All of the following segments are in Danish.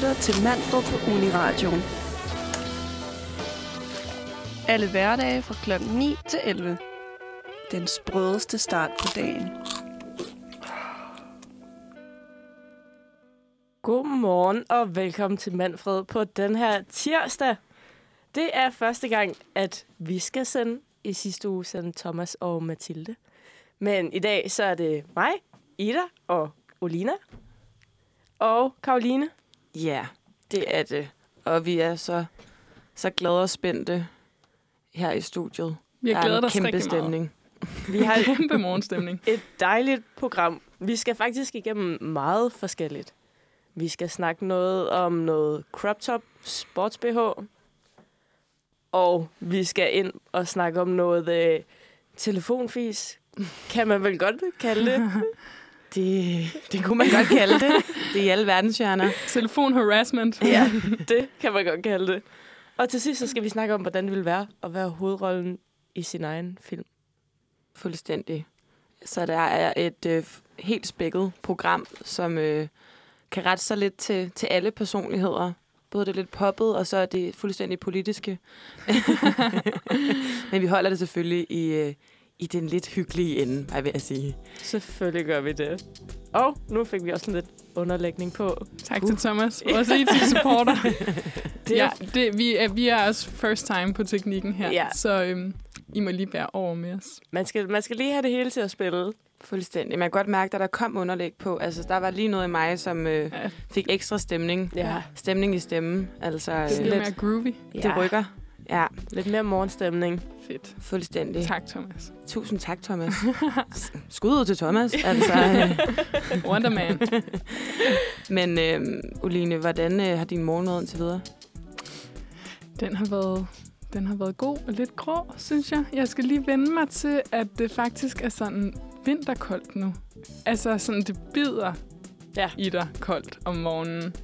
lytter til Manfred på Uniradioen. Alle hverdage fra kl. 9 til 11. Den sprødeste start på dagen. Godmorgen og velkommen til Manfred på den her tirsdag. Det er første gang, at vi skal sende. I sidste uge sendte Thomas og Mathilde. Men i dag så er det mig, Ida og Olina og Karoline. Ja, det er det. Og vi er så, så glade og spændte her i studiet. Vi har er glædet en os kæmpe rigtig stemning. Vi meget. har Kæmpe morgenstemning. et dejligt program. Vi skal faktisk igennem meget forskelligt. Vi skal snakke noget om noget crop top, sports BH. Og vi skal ind og snakke om noget øh, telefonfis. Kan man vel godt kalde det? Det, det kunne man godt kalde det. Det er i alle verdenshjørner. Telefon harassment. Ja, det kan man godt kalde det. Og til sidst så skal vi snakke om, hvordan det vil være at være hovedrollen i sin egen film. Fuldstændig. Så der er et øh, helt spækket program, som øh, kan rette sig lidt til, til alle personligheder. Både det lidt poppet, og så er det fuldstændig politiske. Men vi holder det selvfølgelig i, øh, i den lidt hyggelige ende, hvad vil jeg sige. Selvfølgelig gør vi det. Og nu fik vi også lidt underlægning på. Tak til Thomas, vores IT-supporter. Det ja, er det, vi, er, vi er også first time på teknikken her, Ja. så øhm, I må lige bære over med os. Man skal, man skal lige have det hele til at spille. Fuldstændig. Man kan godt mærke, at der kom underlæg på. Altså, der var lige noget i mig, som øh, Ja, fik ekstra stemning. Ja. Stemning i stemmen. Altså, det øh, bliver lidt- mere groovy. det rykker. Ja, Lidt mere morgenstemning. Fedt. fuldstændig. Tak, Thomas. Tusind tak, Thomas. Skud ud til Thomas. Altså, øh, Wonderman. men øh, Uline, hvordan øh, har din morgen været indtil videre? Den har været... Den har været god og lidt grå, synes jeg. Jeg skal lige vende mig til, at det faktisk er sådan vinterkoldt nu. Altså sådan, det bider Ja. i dig koldt om morgenen.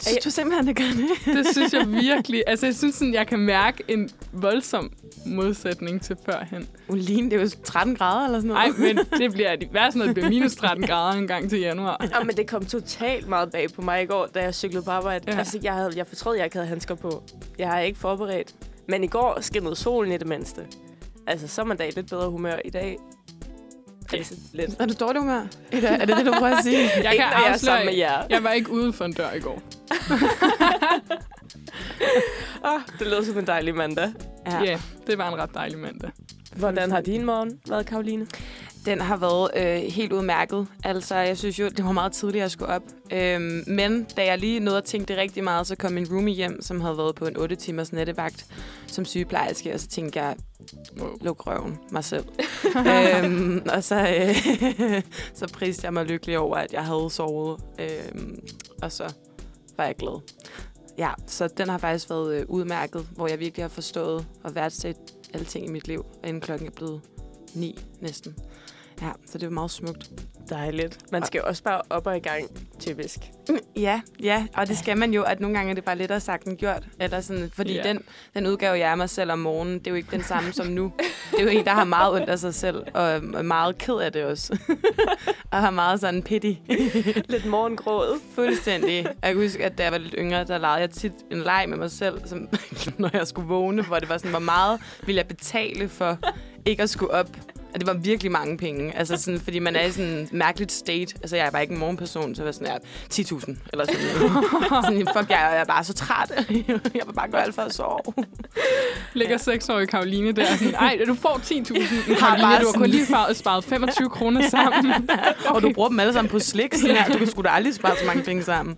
Synes du simpelthen, det gør det? Det synes jeg virkelig. Altså, jeg synes sådan, jeg kan mærke en voldsom modsætning til førhen. Uline, det er jo 13 grader eller sådan Nej, noget. men det bliver det værste, når det bliver minus 13 grader en gang til januar. Ja, men det kom totalt meget bag på mig i går, da jeg cyklede på arbejde. Ja. Ja. Altså, jeg, havde, jeg fortrød, at jeg ikke havde handsker på. Jeg har ikke forberedt. Men i går skinnede solen i det mindste. Altså, så er man da i lidt bedre humør i dag. Ja. Altså, lidt. Er du dårlig humør? Er det er det, det du prøver at sige? Jeg ikke, kan når jeg er sammen med afsløre, jer. jeg var ikke ude for en dør i går. Oh, det lyder som en dejlig mandag. Ja, yeah, det var en ret dejlig mandag. Hvordan har din morgen været, Karoline? Den har været øh, helt udmærket. Altså, jeg synes jo, det var meget tidligt, at jeg skulle op. Øhm, men da jeg lige nåede at tænke det rigtig meget, så kom min roomie hjem, som havde været på en 8 timers nattevagt som sygeplejerske, og så tænkte jeg, luk røven mig selv. øhm, og så, øh, så priste jeg mig lykkelig over, at jeg havde sovet, øhm, og så var jeg glad. Ja, så den har faktisk været øh, udmærket, hvor jeg virkelig har forstået og værdsat alting i mit liv, inden klokken er blevet ni næsten. Ja, så det var meget smukt. Dejligt. Man skal jo også bare op og i gang, typisk. Ja, ja, og det skal man jo, at nogle gange er det bare lettere sagt end gjort. Eller sådan, fordi Ja. den, den udgave, jeg er mig selv om morgenen, det er jo ikke den samme som nu. Det er jo en, der har meget ondt af sig selv, og er meget ked af det også. og har meget sådan pity. Lidt morgengråd. Fuldstændig. Jeg kan huske, at da jeg var lidt yngre, der legede jeg tit en leg med mig selv, som, når jeg skulle vågne, hvor det var sådan, hvor meget ville jeg betale for ikke at skulle op. Og det var virkelig mange penge. Altså sådan, fordi man er i sådan en mærkeligt state. Altså, jeg er bare ikke en morgenperson, så jeg var sådan, ja, 10.000 eller sådan noget. sådan, fuck, jeg, jeg er bare så træt. jeg vil bare gøre alt for at sove. Ligger seksårige Karoline der. Sådan, Ej, du får 10.000. Men Har Karoline, du har kun lige sparet- sparet 25 kroner sammen. Okay. Og du bruger dem alle sammen på slik. Sådan her. Du kan sgu da aldrig spare så mange penge sammen.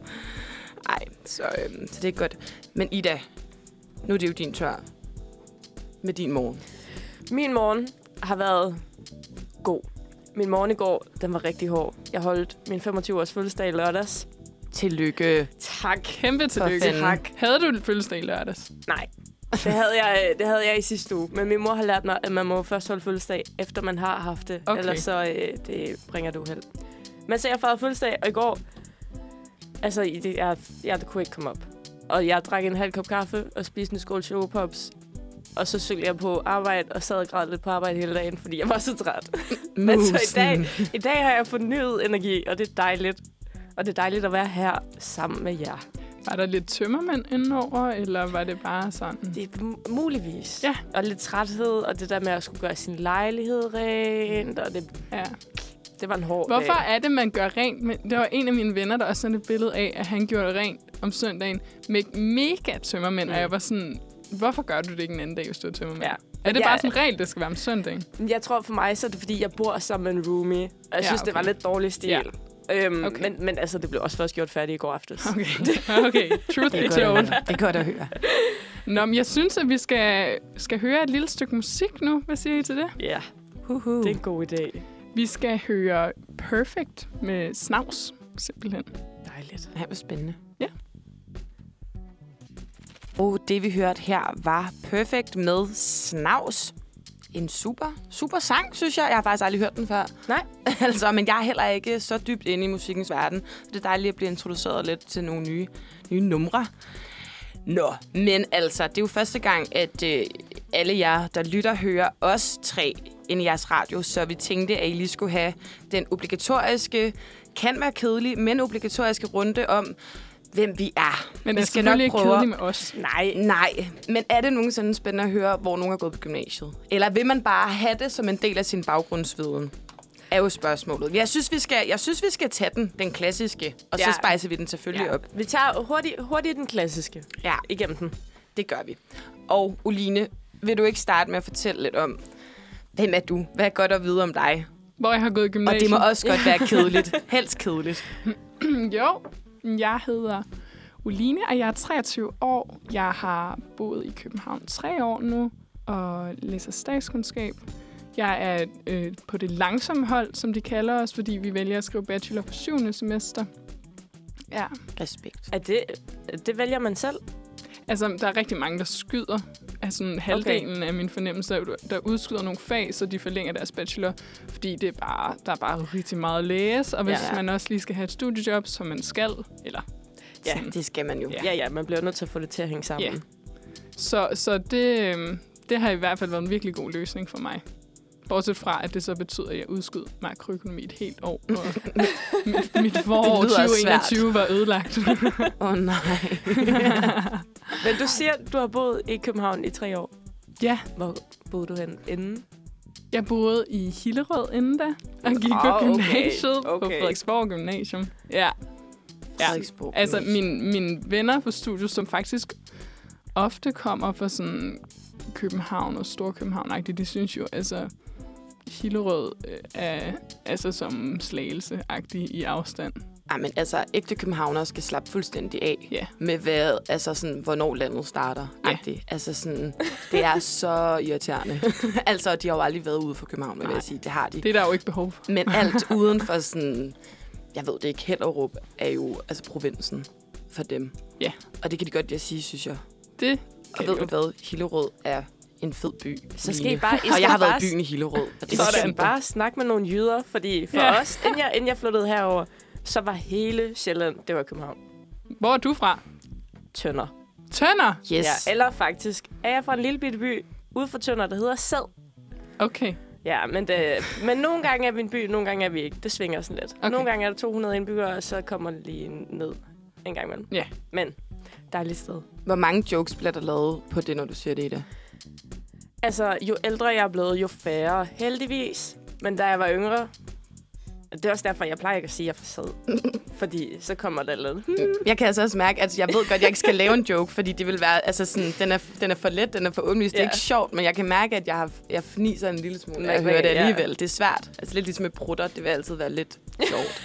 Nej, så, øhm, så det er godt. Men Ida, nu er det jo din tør. Med din morgen. Min morgen har været god. Min morgen i går, den var rigtig hård. Jeg holdt min 25-års fødselsdag i lørdags. Tillykke. Tak. Kæmpe tillykke. Tak. Havde du fødselsdag i lørdags? Nej, det havde, jeg, det havde jeg i sidste uge. Men min mor har lært mig, at man må først holde fødselsdag, efter man har haft det. Okay. Ellers så øh, det bringer du held. Men så jeg fejrede fødselsdag, og i går... Altså, i det, jeg, jeg kunne ikke komme op. Og jeg drak en halv kop kaffe og spiste en skål chokopops. Og så cyklede jeg på arbejde og sad og græd lidt på arbejde hele dagen, fordi jeg var så træt. Men så i dag, i dag har jeg fornyet energi, og det er dejligt. Og det er dejligt at være her sammen med jer. Var der lidt tømmermænd indenover, eller var det bare sådan? Det er muligvis. Ja. Og lidt træthed, og det der med at skulle gøre sin lejlighed rent, og det, Ja. det var en hård Hvorfor dag. er det, man gør rent? Det var en af mine venner, der også sendte et billede af, at han gjorde rent om søndagen med mega tømmermænd. Mm. Og jeg var sådan, hvorfor gør du det ikke en anden dag, hvis du er tømmermænd? Ja. Er det Ja. bare sådan en regel, det skal være om søndagen? Jeg tror for mig, så er det fordi, jeg bor sammen med en roomie. Og jeg Ja, synes, det var okay. lidt dårlig stil. Ja. Øhm, Okay. men, men altså, det blev også først gjort færdigt i går aftes. Okay, okay. Truth at told. det er godt at høre. Nå, men jeg synes, at vi skal, skal høre et lille stykke musik nu. Hvad siger I til det? Ja, Uhuh. det er en god idé. Vi skal høre Perfect med Snavs, simpelthen. Dejligt. Ja, hvor spændende. Ja. Og det, vi hørte her, var Perfect med Snavs. En super, super sang, synes jeg. Jeg har faktisk aldrig hørt den før. Nej. altså, men jeg er heller ikke så dybt inde i musikkens verden. Så det er dejligt at blive introduceret lidt til nogle nye, nye numre. Nå, men altså, det er jo første gang, at øh, alle jer, der lytter, hører os tre ind i jeres radio, så vi tænkte, at I lige skulle have den obligatoriske, kan være kedelig, men obligatoriske runde om, hvem vi er. Men vi det er selvfølgelig ikke kedeligt med os. Nej, Nej, men er det nogensinde spændende at høre, hvor nogen har gået på gymnasiet? Eller vil man bare have det som en del af sin baggrundsviden? Er jo spørgsmålet. Jeg synes, vi skal, jeg synes, vi skal tage den, den klassiske, og ja. Så spejser vi den selvfølgelig ja. op. vi tager hurtigt, hurtigt den klassiske Ja, igennem den. det gør vi. Og Oline, vil du ikke starte med at fortælle lidt om, hvem er du? Hvad er godt at vide om dig? Hvor jeg har gået i Og gymnasiet. det må også godt være kedeligt. Helst kedeligt. jo, jeg hedder Oline, og jeg er 23 år. Jeg har boet i København tre år nu og læser statskundskab. Jeg er øh, på det langsomme hold, som de kalder os, fordi vi vælger at skrive bachelor på syvende semester. Ja, Respekt. Er det, det vælger man selv? Altså der er rigtig mange, der skyder. Altså sådan halvdelen okay. af min fornemmelse, er, der udskyder nogle fag, så de forlænger deres bachelor, fordi det er bare, der er bare rigtig meget at læse. Og hvis Ja. ja. man også lige skal have et studiejob, som man skal, eller Ja, sådan, Det skal man jo. Ja. Ja, ja, man bliver nødt til at få det til at hænge sammen. Ja. Så, så det, øhm, det har i hvert fald været en virkelig god løsning for mig. Bortset fra, at det så betyder, at jeg udskyder makroøkonomi et helt år. Og mit, mit forår Det lyder 2021 var ødelagt. Åh oh, nej. Men du siger, du har boet i København i tre år. ja, Hvor boede du hen inden? jeg boede i Hillerød inden da, og gik Ah, på okay, gymnasiet på okay. Frederiksborg Gymnasium. Ja, Ja, Frederiksborg altså Gymnasium. min, mine venner på studiet, som faktisk ofte kommer fra sådan København og Storkøbenhavn, de synes jo, altså Hillerød øh, er altså som slagelse i afstand. Ej, men altså, ægte københavnere skal slappe fuldstændig af Ja. med, hvad, altså sådan, hvornår landet starter. Ja. Altså sådan, det er så irriterende. altså, de har jo aldrig været ude for København, vil Nej. jeg sige. Det har de. Det er der jo ikke behov for. Men alt uden for sådan, jeg ved det ikke, Hellerup er jo altså provinsen for dem. Ja. Og det kan de godt lide at sige, synes jeg. Det Og ved du hvad? Hillerød er en fed by. Så skal. I bare... I Og skal jeg har været bare, i byen i Hillerød. Og det Så er bare snakke med nogle jyder, fordi for Ja. os, inden jeg, inden jeg flyttede herover, så var hele Sjælland, det var København. Hvor er du fra? Tønder. Tønder? Yes. Ja, eller faktisk er jeg fra en lille bitte by ude for Tønder, der hedder Sæd. Okay. Ja, men, det, men nogle gange er vi en by, nogle gange er vi ikke. Det svinger sådan lidt. Okay. Nogle gange er der 200 indbyggere, og så kommer det lige ned en gang imellem. Ja. Men dejligt sted. Hvor mange jokes bliver der lavet på det, når du siger det i det? Altså, jo ældre jeg er blevet, jo færre. Heldigvis. Men da jeg var yngre... Det er også derfor, jeg plejer ikke at sige, at jeg er for sød. Fordi så kommer der lidt. Hmm. Jeg kan altså også mærke, at jeg ved godt, at jeg ikke skal lave en joke, fordi det vil være, altså sådan, den er, den er for let, den er for undvist. Det er Ja. ikke sjovt, men jeg kan mærke, at jeg, har, jeg fniser en lille smule, når jeg hører det ja. alligevel. Det er svært. Altså lidt ligesom med prutter, det vil altid være lidt sjovt.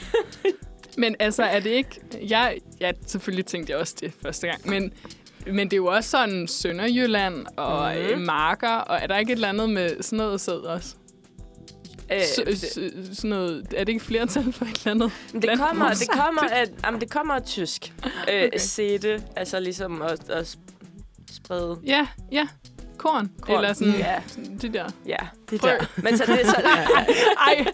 Men altså, er det ikke... Jeg, ja, selvfølgelig tænkte jeg også det første gang, men, men det er jo også sådan Sønderjylland og mm. marker, og er der ikke et eller andet med sådan noget sæd også? Øh, det, sådan noget, er det ikke flertal for et eller andet? det, kommer, det, kommer af, jamen, det kommer af tysk. Øh, Okay. okay. Sætte, altså ligesom at, at sp- sprede. Ja, ja. Korn. Korn. Eller sådan Ja. det der. Ja, Det Frø. der. men så det, så, Ej, er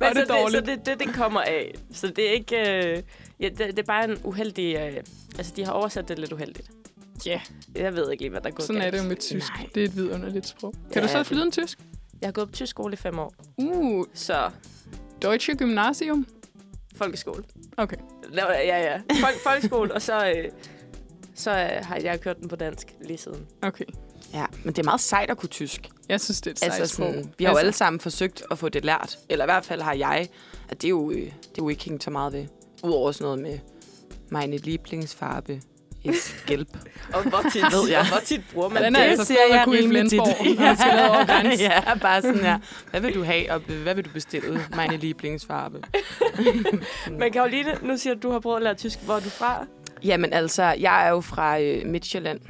men så, det det, så det, det, det kommer af. Så det er ikke... Øh, ja, det, det er bare en uheldig... Øh, altså, de har oversat det lidt uheldigt. Ja, Jeg ved ikke lige, hvad der er gået sådan er galt. det jo med tysk. Nej. Det er et vidunderligt sprog. Kan Ja, du så det- flydende tysk? Jeg har gået på tysk skole i fem år. Uh, Så Deutsche Gymnasium. folkeskole. Okay. Ja, ja. Folk, folkeskole, og så øh, så øh, har jeg kørt den på dansk lige siden. Okay. Ja, men det er meget sejt at kunne tysk. Jeg synes, det er et sejt Altså, sprog. sådan, vi har jo alle sammen forsøgt at få det lært. Eller i hvert fald har jeg. At det er jo, øh, det er jo ikke hængt så meget ved. Udover sådan noget med meine Lieblingsfarbe gelb. Og hvor tit, Ved jeg. og hvor tit bruger man Den det? er altså man skal ned over grænsen. ja, bare sådan her. Hvad vil du have, og hvad vil du bestille? Meine Lieblingsfarbe. Men Karoline, nu siger du, at du har prøvet at lære tysk. Hvor er du fra? Jamen altså, jeg er jo fra øh, Midtjylland.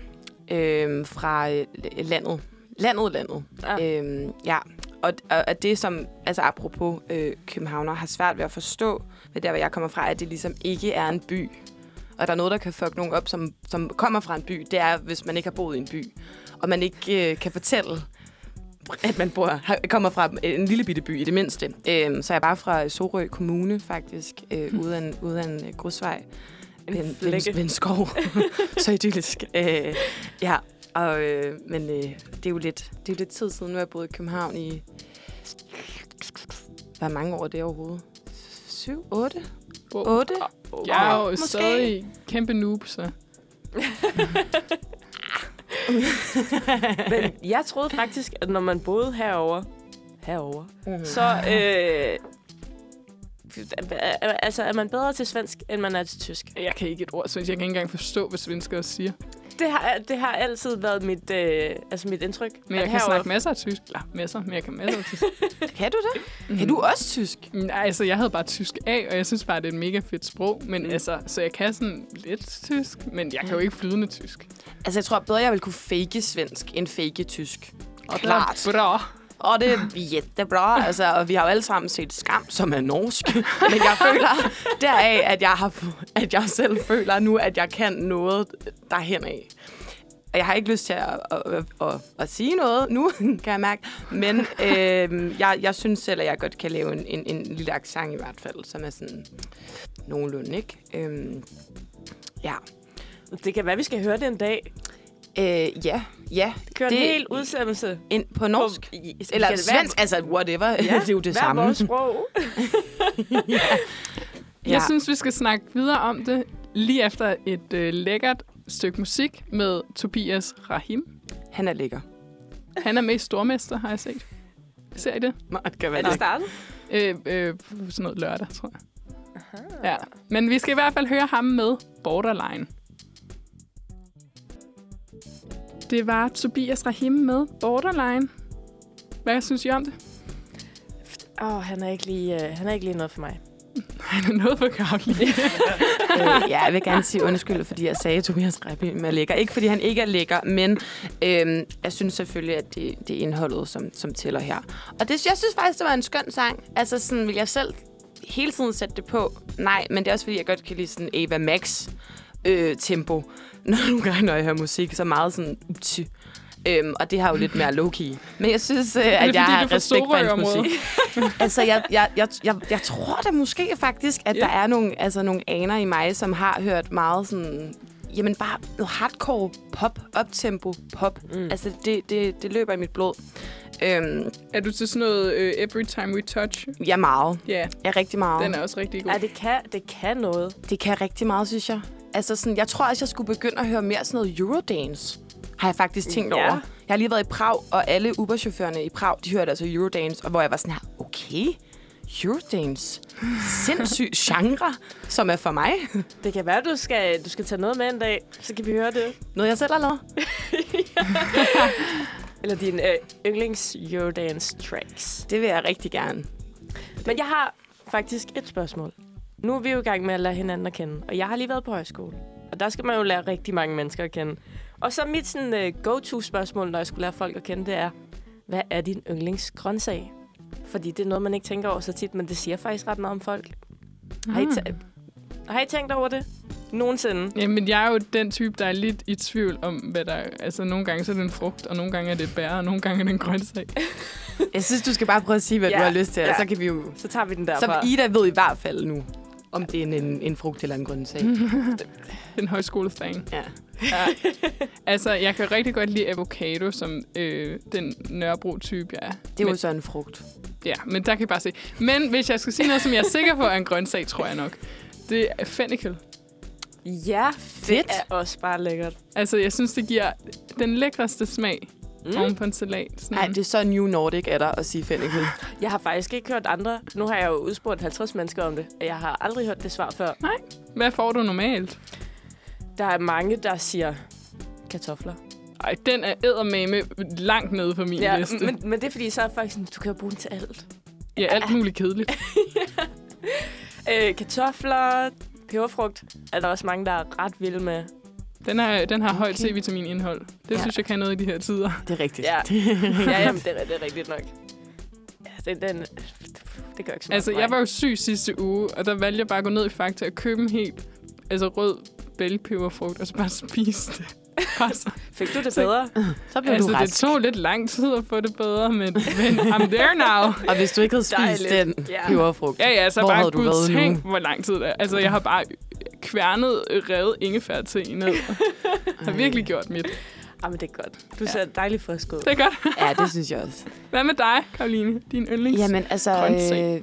Øh, fra øh, landet. Landet, landet. Ah. Øhm, ja, og, og, og det som, altså apropos øh, københavner, har svært ved at forstå, ved der, hvor jeg kommer fra, at det ligesom ikke er en by. Og der er noget, der kan fuck nogen op, som, som kommer fra en by. Det er, hvis man ikke har boet i en by. Og man ikke øh, kan fortælle, at man bor, kommer fra en lille bitte by i det mindste. Øhm, så jeg er bare fra Sorø Kommune, faktisk, øh, ude af en, ude af en øh, grusvej. En ved, ved, ved en skov. så idyllisk. Øh, ja, og, øh, men øh, det er jo lidt, det er jo lidt tid siden, nu har jeg boet i København i... Hvor mange år er det overhovedet? Syv? Otte? Otte? Jeg er jo Måske. stadig kæmpe noob, så... Men jeg troede faktisk, at når man boede herover, herover, Mm. så øh, altså, er man bedre til svensk, end man er til tysk. Jeg kan ikke et ord, så jeg kan ikke engang forstå, hvad svenskere siger. Det har, det har altid været mit, øh, altså mit indtryk. Men jeg kan herovre- snakke masser af tysk. Eller masser, men jeg kan masser af tysk. Kan du det? Mhm. Kan du også tysk? Nej, altså, jeg havde bare tysk af, og jeg synes bare, det er et mega fedt sprog. Men Mm. mm. altså, så jeg kan sådan lidt tysk, men jeg kan jo ikke flydende tysk. Altså, jeg tror bedre, jeg vil kunne fake svensk, end fake tysk. Og Klart. Bra. Og det er jättebra. Altså, og vi har jo alle sammen set Skam, som er norsk. Men jeg føler deraf, at jeg, har, at jeg selv føler nu, at jeg kan noget derhen af. Og jeg har ikke lyst til at, at, at, at, at sige noget nu, kan jeg mærke. Men øh, jeg, jeg synes selv, at jeg godt kan lave en, en, en lille accent i hvert fald, som er sådan nogenlunde, ikke? Øhm, ja. Det kan være, vi skal høre det en dag. Øh, ja, ja. Køre Det- en hel udsendelse. Ind på norsk. På, i, Eller kan det svensk, altså whatever. Ja, det er jo det hver samme. vores sprog. Jeg synes, vi skal snakke videre om det lige efter et øh, lækkert stykke musik med Tobias Rahim. Han er lækker. Han er med i Stormester, har jeg set. Ser I det? Nå, det kan Er det startet? Øh, øh, sådan noget lørdag, tror jeg. Ja. Men vi skal i hvert fald høre ham med Borderline. Det var Tobias Rahim med Borderline. Hvad synes I om det? Åh, oh, han, er ikke lige, uh, han er ikke lige noget for mig. Han er noget for Karoline. øh, ja, jeg vil gerne sige undskyld, fordi jeg sagde, at Tobias Rahim er lækker. Ikke fordi han ikke er lækker, men øh, jeg synes selvfølgelig, at det, det er indholdet, som, som tæller her. Og det, jeg synes faktisk, det var en skøn sang. Altså, sådan vil jeg selv hele tiden sætte det på. Nej, men det er også fordi, jeg godt kan lide sådan Ava Max øh, tempo. Når nogle gange, når jeg hører musik, så meget sådan... Upty. Øhm, og det har jo lidt mere low-key. Men jeg synes, øh, at fordi, jeg er har respekt for hans musik. altså, jeg, jeg, jeg, jeg, jeg tror da måske faktisk, at Ja. der er nogle, altså, nogle aner i mig, som har hørt meget sådan... Jamen, bare noget hardcore pop, optempo pop. Mm. Mm. Altså, det, det, det løber i mit blod. Øhm, er du til sådan noget uh, Every Time We Touch? ja, meget. Ja, yeah, Ja, rigtig meget. den er også rigtig god. Ja, det kan, det kan noget. Det kan rigtig meget, synes jeg. Altså, sådan, jeg tror også, jeg skulle begynde at høre mere sådan noget Eurodance. Har jeg faktisk tænkt Ja. over. Jeg har lige været i Prag, og alle Uber-chaufførerne i Prag, de hørte altså Eurodance, og hvor jeg var sådan her, okay, Eurodance. Sindssyg genre, som er for mig. Det kan være, du skal, du skal tage noget med en dag, så kan vi høre det. Noget, jeg selv har lavet. Eller din øh, yndlings Eurodance tracks. Det vil jeg rigtig gerne. Men jeg har faktisk et spørgsmål. Nu er vi jo i gang med at lære hinanden at kende, og jeg har lige været på højskole. Og der skal man jo lære rigtig mange mennesker at kende. Og så mit sådan, uh, go-to-spørgsmål, når jeg skulle lære folk at kende, det er, hvad er din yndlingsgrøntsag? Fordi det er noget, man ikke tænker over så tit, men det siger faktisk ret meget om folk. Har, I Mm. tæ- har I tænkt over det? Nogensinde? Jamen, jeg er jo den type, der er lidt i tvivl om, hvad der er. Altså, nogle gange så er det en frugt, og nogle gange er det et bær, og nogle gange er det en grøntsag. Jeg synes, du skal bare prøve at sige, hvad Ja, du har lyst til, og ja. så kan vi jo... Så tager vi den Så derfra. Ida ved i hvert fald nu, om det er en, en, en frugt eller en grøntsag. Den højskolefan. Ja. Ja. altså, jeg kan rigtig godt lide avocado, som øh, den Nørrebro-type, jeg er. Det er jo men, så en frugt. Ja, men der kan I bare se. Men hvis jeg skal sige noget, som jeg er sikker på er en grøntsag, tror jeg nok. Det er fennikel. Ja, Fedt. det er også bare lækkert. Altså, jeg synes, det giver den lækreste smag Mm. oven på en salat. Sådan. Nej, det er så New Nordic af dig at sige fennikel. Jeg har faktisk ikke hørt andre. Nu har jeg jo udspurgt 50 mennesker om det, og jeg har aldrig hørt det svar før. Hvad får du normalt? Der er mange, der siger kartofler. Ej, den er eddermame langt nede på min Ja, liste. men, men det er fordi, så er faktisk sådan, du kan jo bruge den til alt. Ja, alt muligt kedeligt. Øh, kartofler, peberfrugt er der også mange, der er ret vilde med. Den, er, den har højt Okay. C-vitaminindhold. Det Ja. synes jeg kan noget i de her tider. Det er rigtigt. Ja, ja jamen, det, er, det er rigtigt nok. Ja, den, den, det gør ikke så meget Altså, jeg var jo syg sidste uge, og der valgte jeg bare at gå ned i Fakta og købe en helt altså rød bælpeberfrugt, og så bare spise det. Så- Fik du det Så- bedre? Så bliver altså, du det rask. tog lidt lang tid at få det bedre, men, men I'm there now. Og hvis du ikke havde spist Dejligt. den peberfrugt, Ja, ja, så Hvor bare havde du været nu? hvor lang tid det er. Altså, jeg har bare kværnet revet ingefær til ned. har virkelig gjort mit. Ah, men det er godt. Du Ja. ser dejligt frisk ud. Det er godt. Ja, det synes jeg også. Hvad med dig, Karoline? Din yndlings? Jamen, altså... Øh,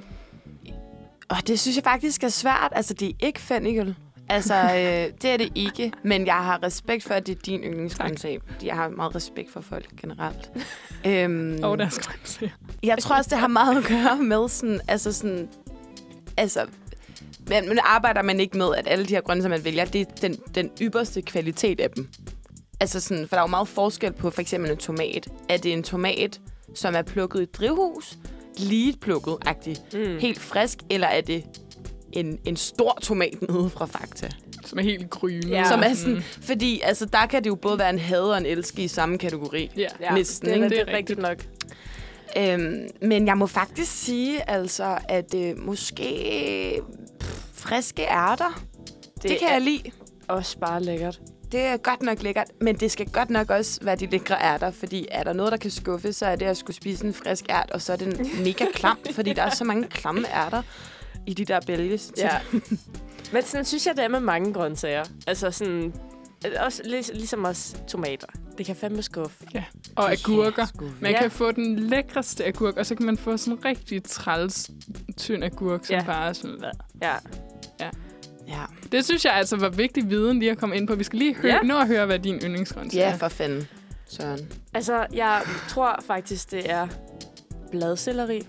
og det synes jeg faktisk er svært. Altså, det er ikke fennikel. Altså, øh, det er det ikke. Men jeg har respekt for, at det er din yndlingsgrøntsag. Jeg har meget respekt for folk generelt. øhm, Og deres grøntsager. Jeg tror også, det har meget at gøre med sådan, altså sådan, altså, men, men arbejder man ikke med, at alle de her grøntsager, man vælger, det er den, den ypperste kvalitet af dem. Altså sådan, for der er jo meget forskel på for eksempel en tomat. Er det en tomat, som er plukket i et drivhus, lige plukket Mm. helt frisk, eller er det en, en stor tomat nede fra Fakta? Som er helt gryne. Ja. Som er sådan, fordi altså, der kan det jo både være en had og en elske i samme kategori. Ja. Ja, Næsten, det, ikke? er, det er rigtigt nok. Øhm, men jeg må faktisk sige, altså, at øh, måske friske ærter, det, det kan er jeg lide. også bare lækkert. Det er godt nok lækkert, men det skal godt nok også være de lækre ærter, fordi er der noget, der kan skuffe, så er det at skulle spise en frisk ært, og så er den mega klam, fordi der er så mange klamme ærter i de der bælges. Ja. Men sådan synes jeg, det er med mange grøntsager. Altså sådan... Også, lig, ligesom også tomater. Det kan fandme skuffe. Og agurker. Man Ja. kan få den lækreste agurk, og så kan man få sådan en rigtig træls, tynd agurk, som Ja. ja. bare er sådan... Ja. Ja. Det synes jeg altså var vigtig viden lige at komme ind på. Vi skal lige høre, Ja. ja. nå at høre, hvad din yndlingsgrøntsag ja, er. for fanden, Søren. Altså, jeg tror faktisk, det er bladcelleri.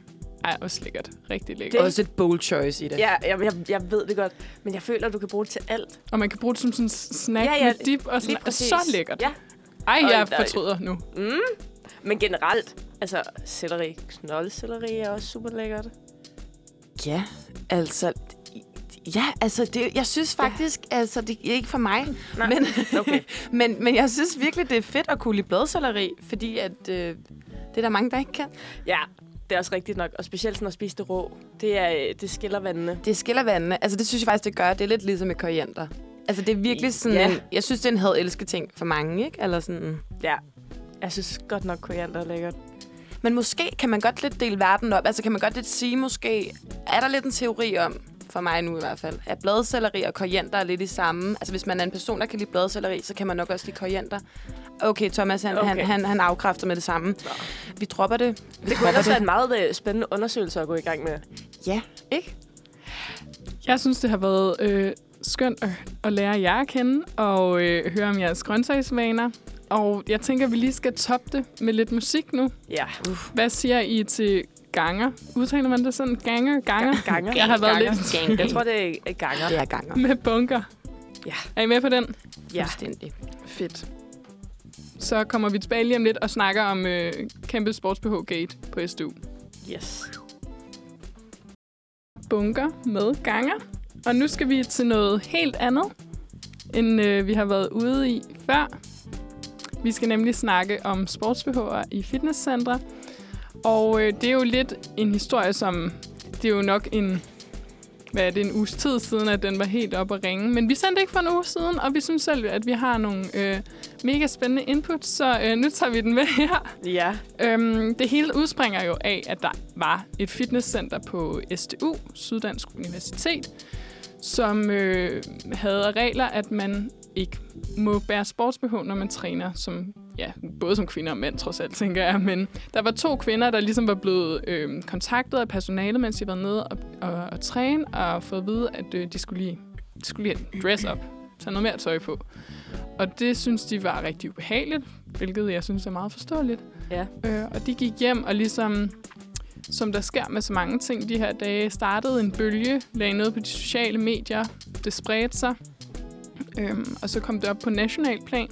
Ej, også lækkert. Rigtig lækkert. Det... Også et bold choice i det. Ja, jeg, jeg, jeg ved det godt. Men jeg føler, du kan bruge det til alt. Og man kan bruge det som sådan en snack Ja, ja, ja, ja, med dip og sådan præcis. Så lækkert. Ja. Ej, Og jeg der- fortryder nu. Mm. Men generelt, altså selleri, knoldcelleri er også super lækkert. Ja, altså... Ja, altså, det, jeg synes faktisk, ja. altså, det er ikke for mig, Nej, men, okay. men, men jeg synes virkelig, det er fedt at kunne lide bladcelleri, fordi at, øh, det er der mange, der ikke kan. Ja, det er også rigtigt nok. Og specielt sådan at spise det rå. Det, er, det skiller vandene. Det skiller vandene. Altså, det synes jeg faktisk, det gør. Det er lidt ligesom med koriander. Altså, det er virkelig sådan Ja. en, Jeg synes, det er en had-elske ting for mange, ikke? Eller sådan... Ja. Jeg synes godt nok, koriander er lækkert. Men måske kan man godt lidt dele verden op. Altså, kan man godt lidt sige, måske... Er der lidt en teori om, for mig nu i hvert fald, at bladcelleri og koriander er lidt i samme. Altså, hvis man er en person, der kan lide bladcelleri, så kan man nok også lide koriander. Okay, Thomas, han, okay. Han, han, han afkræfter med det samme. Vi dropper det. Vi Det kunne ellers være en meget øh, spændende undersøgelse at gå i gang med. Ja, ikke? Jeg synes, det har været øh, skønt at, at lære jer at kende og øh, høre om jeres grøntsagsvaner. Og jeg tænker, at vi lige skal toppe det med lidt musik nu. Ja. Hvad siger I til ganger? Udtaler man det sådan? Ganger? Ganger? Ganger. Jeg har været Ganger. lidt Gang, Jeg tror, det er ganger. Det er ganger. med bunker. Ja. Er I med på den? Ja. Fuldstændig. Fedt. Så kommer vi tilbage lige om lidt og snakker om øh, kæmpe sports gate på SDU. Yes. Bunker med ganger. Og nu skal vi til noget helt andet, end øh, vi har været ude i før. Vi skal nemlig snakke om sportsbehårer i fitnesscentre. Og øh, det er jo lidt en historie, som... Det er jo nok en... Hvad er det, en uges tid siden, at den var helt op at ringe. Men vi sendte ikke for en uge siden, og vi synes selv, at vi har nogle øh, mega spændende input, så øh, nu tager vi den med her. Ja. Øhm, det hele udspringer jo af, at der var et fitnesscenter på SDU, Syddansk Universitet, som øh, havde regler, at man ikke må bære sportsbehov, når man træner, som, ja, både som kvinder og mænd, trods alt, tænker jeg. Men der var to kvinder, der ligesom var blevet øh, kontaktet af personalet, mens de var nede og, og, og træne, og fået at vide, at øh, de skulle lige, de skulle lige dress up tage noget mere tøj på. Og det synes de var rigtig ubehageligt, hvilket jeg synes er meget forståeligt. Ja. Øh, og de gik hjem og ligesom, som der sker med så mange ting de her dage, startede en bølge, lagde noget på de sociale medier, det spredte sig, øhm, og så kom det op på national plan.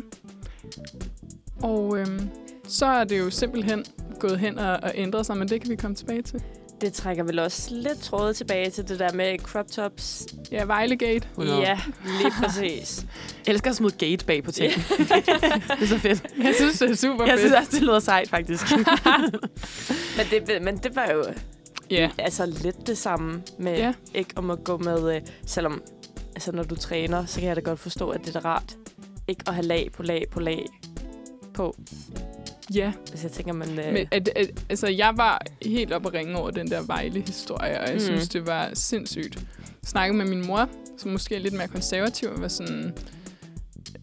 Og øhm, så er det jo simpelthen gået hen og, og ændret sig, men det kan vi komme tilbage til. Det trækker vel også lidt tråde tilbage til det der med crop tops. Ja, Vejlegate. 100. Ja, lige præcis. Jeg elsker at smide gate bag på ting. det er så fedt. Jeg synes, det er super Jeg fedt. synes også, det lyder sejt, faktisk. men, det, men det var jo Ja, altså lidt det samme med Ja. ikke om at gå med, øh, selvom altså, når du træner, så kan jeg da godt forstå, at det er rart ikke at have lag på lag på lag på. ja. Altså, jeg tænker, man... Øh, Men, at, at, altså, jeg var helt oppe at ringe over den der Vejle-historie, og jeg Mm. synes, det var sindssygt. Jeg snakkede med min mor, som måske er lidt mere konservativ, og var sådan...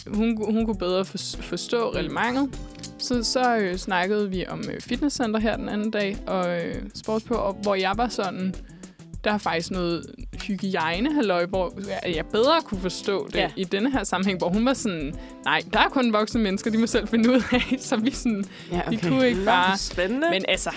Hun, hun kunne bedre for, forstå reglementet. Så, så øh, snakkede vi om øh, fitnesscenter her den anden dag, og øh, sports på, og, hvor jeg var sådan... Der er faktisk noget hygiejne, halløj, hvor jeg- jeg bedre kunne forstå det Ja. i denne her sammenhæng, hvor hun var sådan, nej, der er kun voksne mennesker, de må selv finde ud af, så vi sådan, ja, vi kunne ikke bare... spændende. Men altså,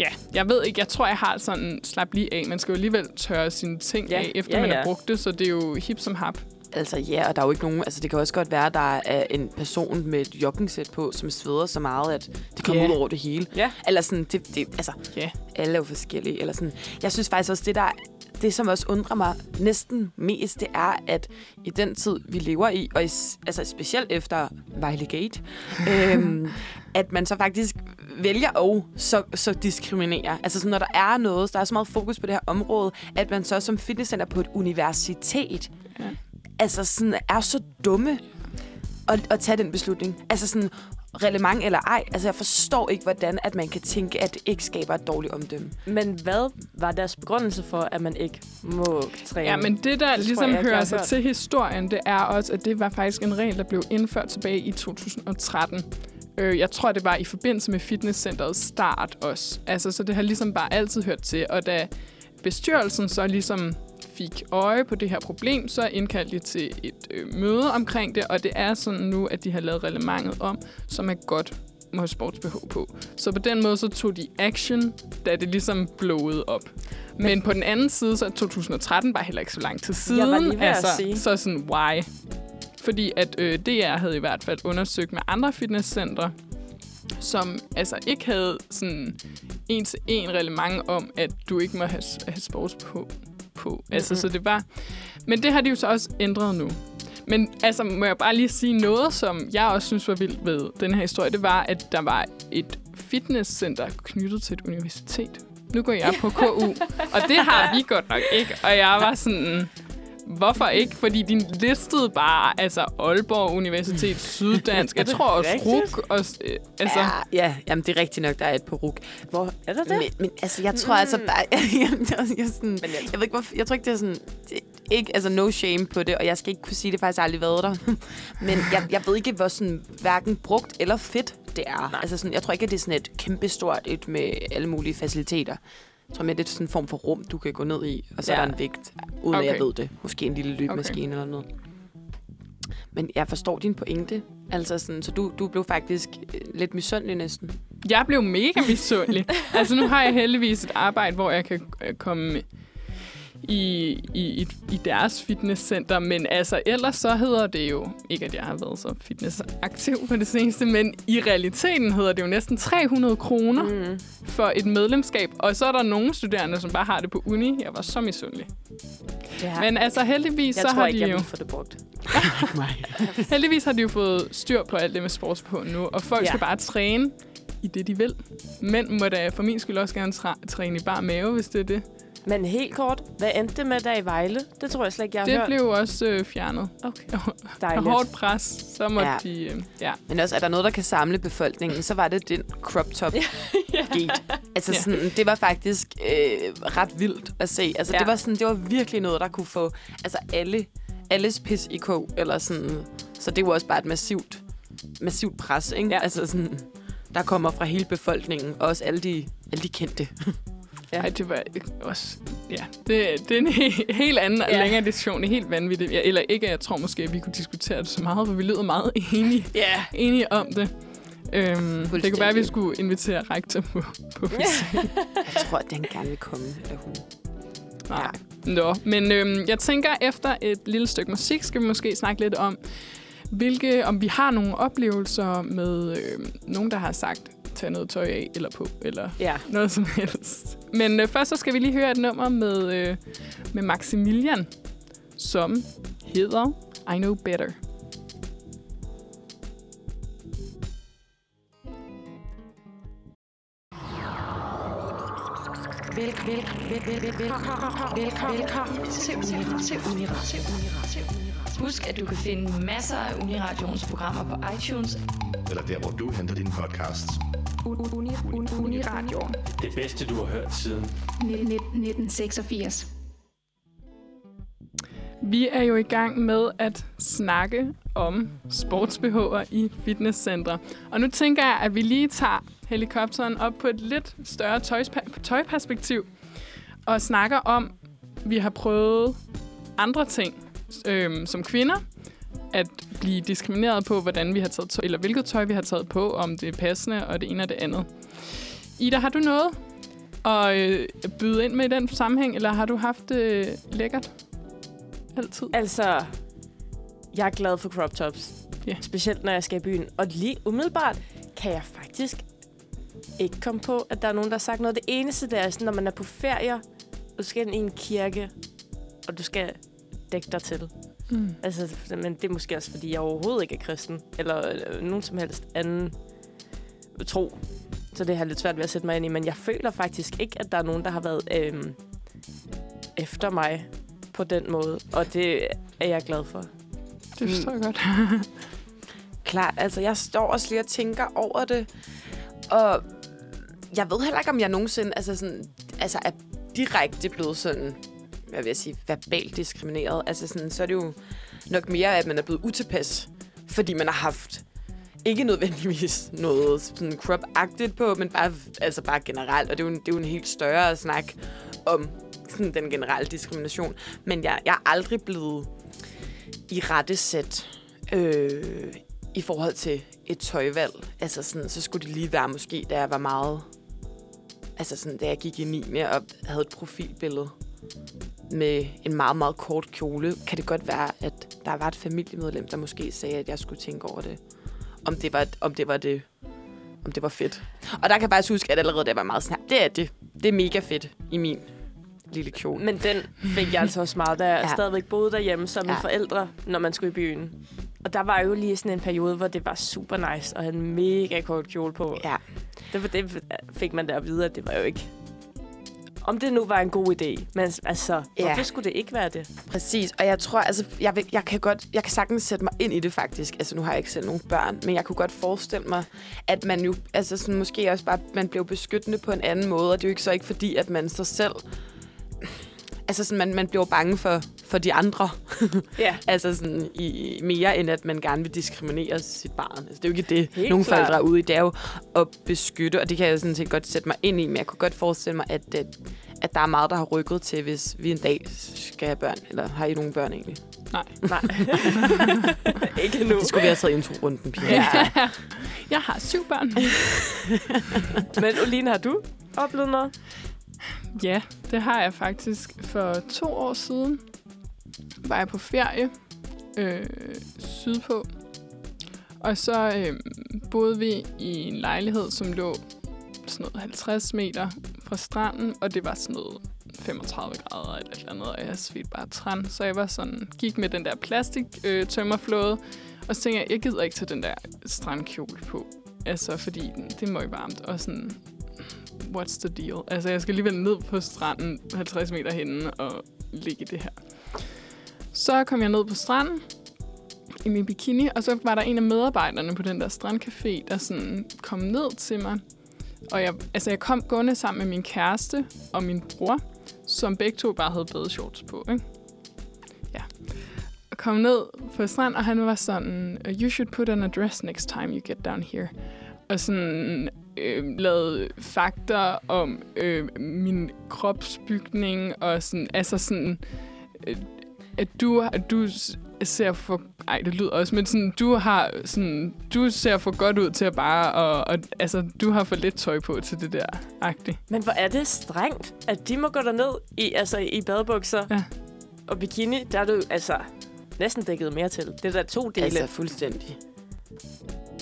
ja, jeg ved ikke, jeg tror, jeg har sådan, slap lige af. Man skal jo alligevel tørre sine ting Ja, af, efter ja, ja, man har brugt det, så det er jo hip som hap. Altså ja, og der er jo ikke nogen... Altså det kan også godt være, at der er en person med et joggingsæt på, som sveder så meget, at det kommer Ja. ud over det hele. Ja. Eller sådan, det, det, altså, Ja. alle er jo forskellige. Eller sådan. Jeg synes faktisk også, det der det, som også undrer mig næsten mest, det er, at i den tid, vi lever i, og is, altså specielt efter Vejle Gate, øhm, at man så faktisk vælger at så, så diskriminere. Altså sådan, når der er noget, der er så meget fokus på det her område, at man så som fitnesscenter på et universitet, Ja. altså sådan, er så dumme at, at tage den beslutning. Altså sådan, relevant eller ej. Altså, jeg forstår ikke, hvordan at man kan tænke, at det ikke skaber et dårligt omdømme. Men hvad var deres begrundelse for, at man ikke må træne? Ja, men det, der tror ligesom jeg jeg hører har sig hørt. til historien, det er også, at det var faktisk en regel, der blev indført tilbage i 2013. Øh, jeg tror, det var i forbindelse med fitnesscenterets start også. Altså, så det har ligesom bare altid hørt til. Og da bestyrelsen så ligesom fik øje på det her problem, så indkaldte de til et øh, møde omkring det, og det er sådan nu, at de har lavet reglementet om, som er godt må have sportsbehov på. Så på den måde, så tog de action, da det ligesom blowede op. Men, Men på den anden side, så er 2013 bare heller ikke så lang tid siden. Jeg var lige ved at altså, sige. Så sådan, why? Fordi at øh, DR havde i hvert fald undersøgt med andre fitnesscentre, som altså ikke havde sådan en til en reglement om, at du ikke må have, have sports på. På. Altså, Mhm. så det var... Men det har de jo så også ændret nu. Men altså, må jeg bare lige sige noget, som jeg også synes var vildt ved den her historie, det var, at der var et fitnesscenter knyttet til et universitet. Nu går jeg på KU, og det har vi godt nok ikke. Og jeg var sådan, hvorfor ikke? Fordi de listede bare, altså Aalborg Universitet, Syddansk, jeg tror også? RUK. Og, øh, altså, Ja, ja jamen, det er rigtigt nok, der er et på RUK. Hvor, Er der det? men, men altså, jeg tror altså, der, jeg, jeg, jeg, sådan, jeg- jeg ved ikke, hvorfor, jeg tror ikke, det er sådan, det, ikke, altså no shame på det, og jeg skal ikke kunne sige, det faktisk aldrig været der. Men jeg, jeg ved ikke, hvor sådan, hverken brugt eller fedt det er. Nej. Altså sådan, jeg tror ikke, at det er sådan et kæmpestort et med alle mulige faciliteter. Jeg tror mere, det er sådan en form for rum, du kan gå ned i, og så ja. Er der en vægt, uden okay. at jeg ved det. Måske en lille løbemaskine okay. eller noget. Men jeg forstår din pointe. Altså sådan, så du, du blev faktisk øh, lidt misundelig næsten. jeg blev mega misundelig. altså, nu har jeg heldigvis et arbejde, hvor jeg kan øh, komme i, i, i, deres fitnesscenter, men altså ellers så hedder det jo, ikke at jeg har været så fitnessaktiv på det seneste, men i realiteten hedder det jo næsten 300 kroner Mm. for et medlemskab, og så er der nogle studerende, som bare har det på uni. Jeg var så misundelig. Ja. Men altså heldigvis, jeg så tror har ikke, de jeg jo... få det brugt. Heldigvis har de jo fået styr på alt det med sports på nu, og folk Ja. skal bare træne i det, de vil. Mænd må da for min skyld også gerne tra- træne i bar mave, hvis det er det. Men helt kort, hvad endte det med der i Vejle? Det tror jeg slet ikke, jeg har det hørt. blev også øh, fjernet. Okay. Dejligt. hårdt pres, så måtte Ja. ja. de... Øh, ja. Men også, er der noget, der kan samle befolkningen, så var det den crop top gate. Altså Ja. sådan, det var faktisk øh, ret vildt at se. Altså Ja. det var sådan, det var virkelig noget, der kunne få altså alle, alles pis i kog, eller sådan. Så det var også bare et massivt, massivt pres, ikke? Ja. Altså sådan, der kommer fra hele befolkningen, og også alle de, alle de kendte. Ja. Ej, det var også ja, det, det er en he- helt anden og Ja. længere diskussion. Det er helt vanvittigt. Ja, eller ikke, jeg tror måske, at vi kunne diskutere det så meget, for vi lyder meget enige, Ja. enige om det. Øhm, det kunne være, at vi skulle invitere rektor på, på besøg. Jeg tror, at den gerne vil komme, eller hun. Nej. Nå, men øhm, jeg tænker, efter et lille stykke musik, skal vi måske snakke lidt om, hvilke, om vi har nogle oplevelser med øhm, nogen, der har sagt, tag noget tøj af eller på, eller Ja. noget som helst. Men øh, først så skal vi lige høre et nummer med, øh, med Maximilian, som hedder I Know Better. Velkommen til Uniradio. Til Uniradio. Husk, at du kan finde masser af Uniradions programmer på iTunes. eller der, hvor du henter dine podcasts. Uniradio. Det bedste, du har hørt siden 1986. Vi er jo i gang med at snakke om sportsbehover i fitnesscentre. Og nu tænker jeg, at vi lige tager helikopteren op på et lidt større tøjspa- tøjperspektiv og snakker om, vi har prøvet andre ting øhm, som kvinder, at blive diskrimineret på, hvordan vi har taget tøj, eller hvilket tøj vi har taget på, om det er passende og det ene og det andet. Ida, har du noget at øh, byde ind med i den sammenhæng, eller har du haft det øh, lækkert altid? Altså, jeg er glad for crop tops. Ja. Specielt når jeg skal i byen. Og lige umiddelbart kan jeg faktisk ikke komme på, at der er nogen, der har sagt noget. Det eneste, det er sådan, når man er på ferie, og du skal ind i en kirke, og du skal dække dig til. Mm. Altså, men det er måske også, fordi jeg overhovedet ikke er kristen, eller øh, nogen som helst anden tro. Så det har lidt svært ved at sætte mig ind i. Men jeg føler faktisk ikke, at der er nogen, der har været øh, efter mig på den måde. Og det er jeg glad for. Det forstår jeg godt. Klart, altså jeg står også lige og tænker over det, og jeg ved heller ikke, om jeg nogensinde altså sådan, altså er direkte blevet sådan, hvad vil jeg sige, verbalt diskrimineret. Altså sådan, så er det jo nok mere, at man er blevet utilpas, fordi man har haft ikke nødvendigvis noget sådan crop-agtigt på, men bare, altså bare generelt, og det er, jo en, det er jo en helt større snak om sådan den generelle diskrimination. Men jeg, jeg er aldrig blevet i rette sæt øh, i forhold til et tøjvalg. Altså sådan, så skulle det lige være måske, da jeg var meget... Altså sådan, da jeg gik i 9. og havde et profilbillede med en meget, meget kort kjole, kan det godt være, at der var et familiemedlem, der måske sagde, at jeg skulle tænke over det. Om det var, om det var det om det var fedt. Og der kan jeg faktisk huske, at allerede det var meget snart. Det er det. Det er mega fedt i min lille kjole. Men den fik jeg altså også meget, da jeg Ja. stadigvæk boede derhjemme som ja. Forældre, når man skulle i byen. Og der var jo lige sådan en periode, hvor det var super nice at have en mega kort kjole på. Ja. Det, det fik man der at vide, at det var jo ikke... Om det nu var en god idé. Men altså, Ja. hvorfor skulle det ikke være det? Præcis, og jeg tror, altså, jeg, vil, jeg kan godt, jeg kan sagtens sætte mig ind i det faktisk. Altså, nu har jeg ikke selv nogen børn, men jeg kunne godt forestille mig, at man jo, altså sådan, måske også bare, man blev beskyttende på en anden måde, og det er jo ikke så ikke fordi, at man så selv, altså sådan, man, man bliver bange for, for de andre. Ja. altså sådan, i, mere end at man gerne vil diskriminere sit barn. Altså, det er jo ikke det, Helt nogle klart. forældre er ude i. Det er jo at beskytte, og det kan jeg sådan set godt sætte mig ind i, men jeg kunne godt forestille mig, at, at, at der er meget, der har rykket til, hvis vi en dag skal have børn. Eller har I nogle børn egentlig? Nej. ikke nu. Det skulle vi have taget intro-runden, piger. Ja. Jeg har syv børn. Men Oline, har du oplevet noget? Ja, det har jeg faktisk. For to år siden var jeg på ferie øh, sydpå. Og så øh, boede vi i en lejlighed, som lå sådan noget 50 meter fra stranden, og det var sådan noget 35 grader eller et eller andet, og jeg svedte bare træn. Så jeg var sådan, gik med den der plastik øh, tømmerflåde, og så tænkte jeg, jeg gider ikke tage den der strandkjole på. Altså, fordi det må ikke varmt. Og sådan, what's the deal? Altså, jeg skal alligevel ned på stranden 50 meter henne og ligge i det her. Så kom jeg ned på stranden i min bikini, og så var der en af medarbejderne på den der strandcafé, der sådan kom ned til mig. Og jeg, altså, jeg kom gående sammen med min kæreste og min bror, som begge to bare havde badeshorts på, ikke? Ja. Og kom ned på stranden, og han var sådan, uh, you should put on a dress next time you get down here. Og sådan, øh, lavet fakta om øh, min kropsbygning, og sådan, altså sådan, øh, at du, at du ser for... Ej, det lyder også, men sådan, du har sådan, du ser for godt ud til at bare, og, og altså, du har for lidt tøj på til det der, agtigt. Men hvor er det strengt, at de må gå derned i, altså, i badebukser Ja. og bikini. Der er du altså næsten dækket mere til. Det er der to dele. Altså, fuldstændig.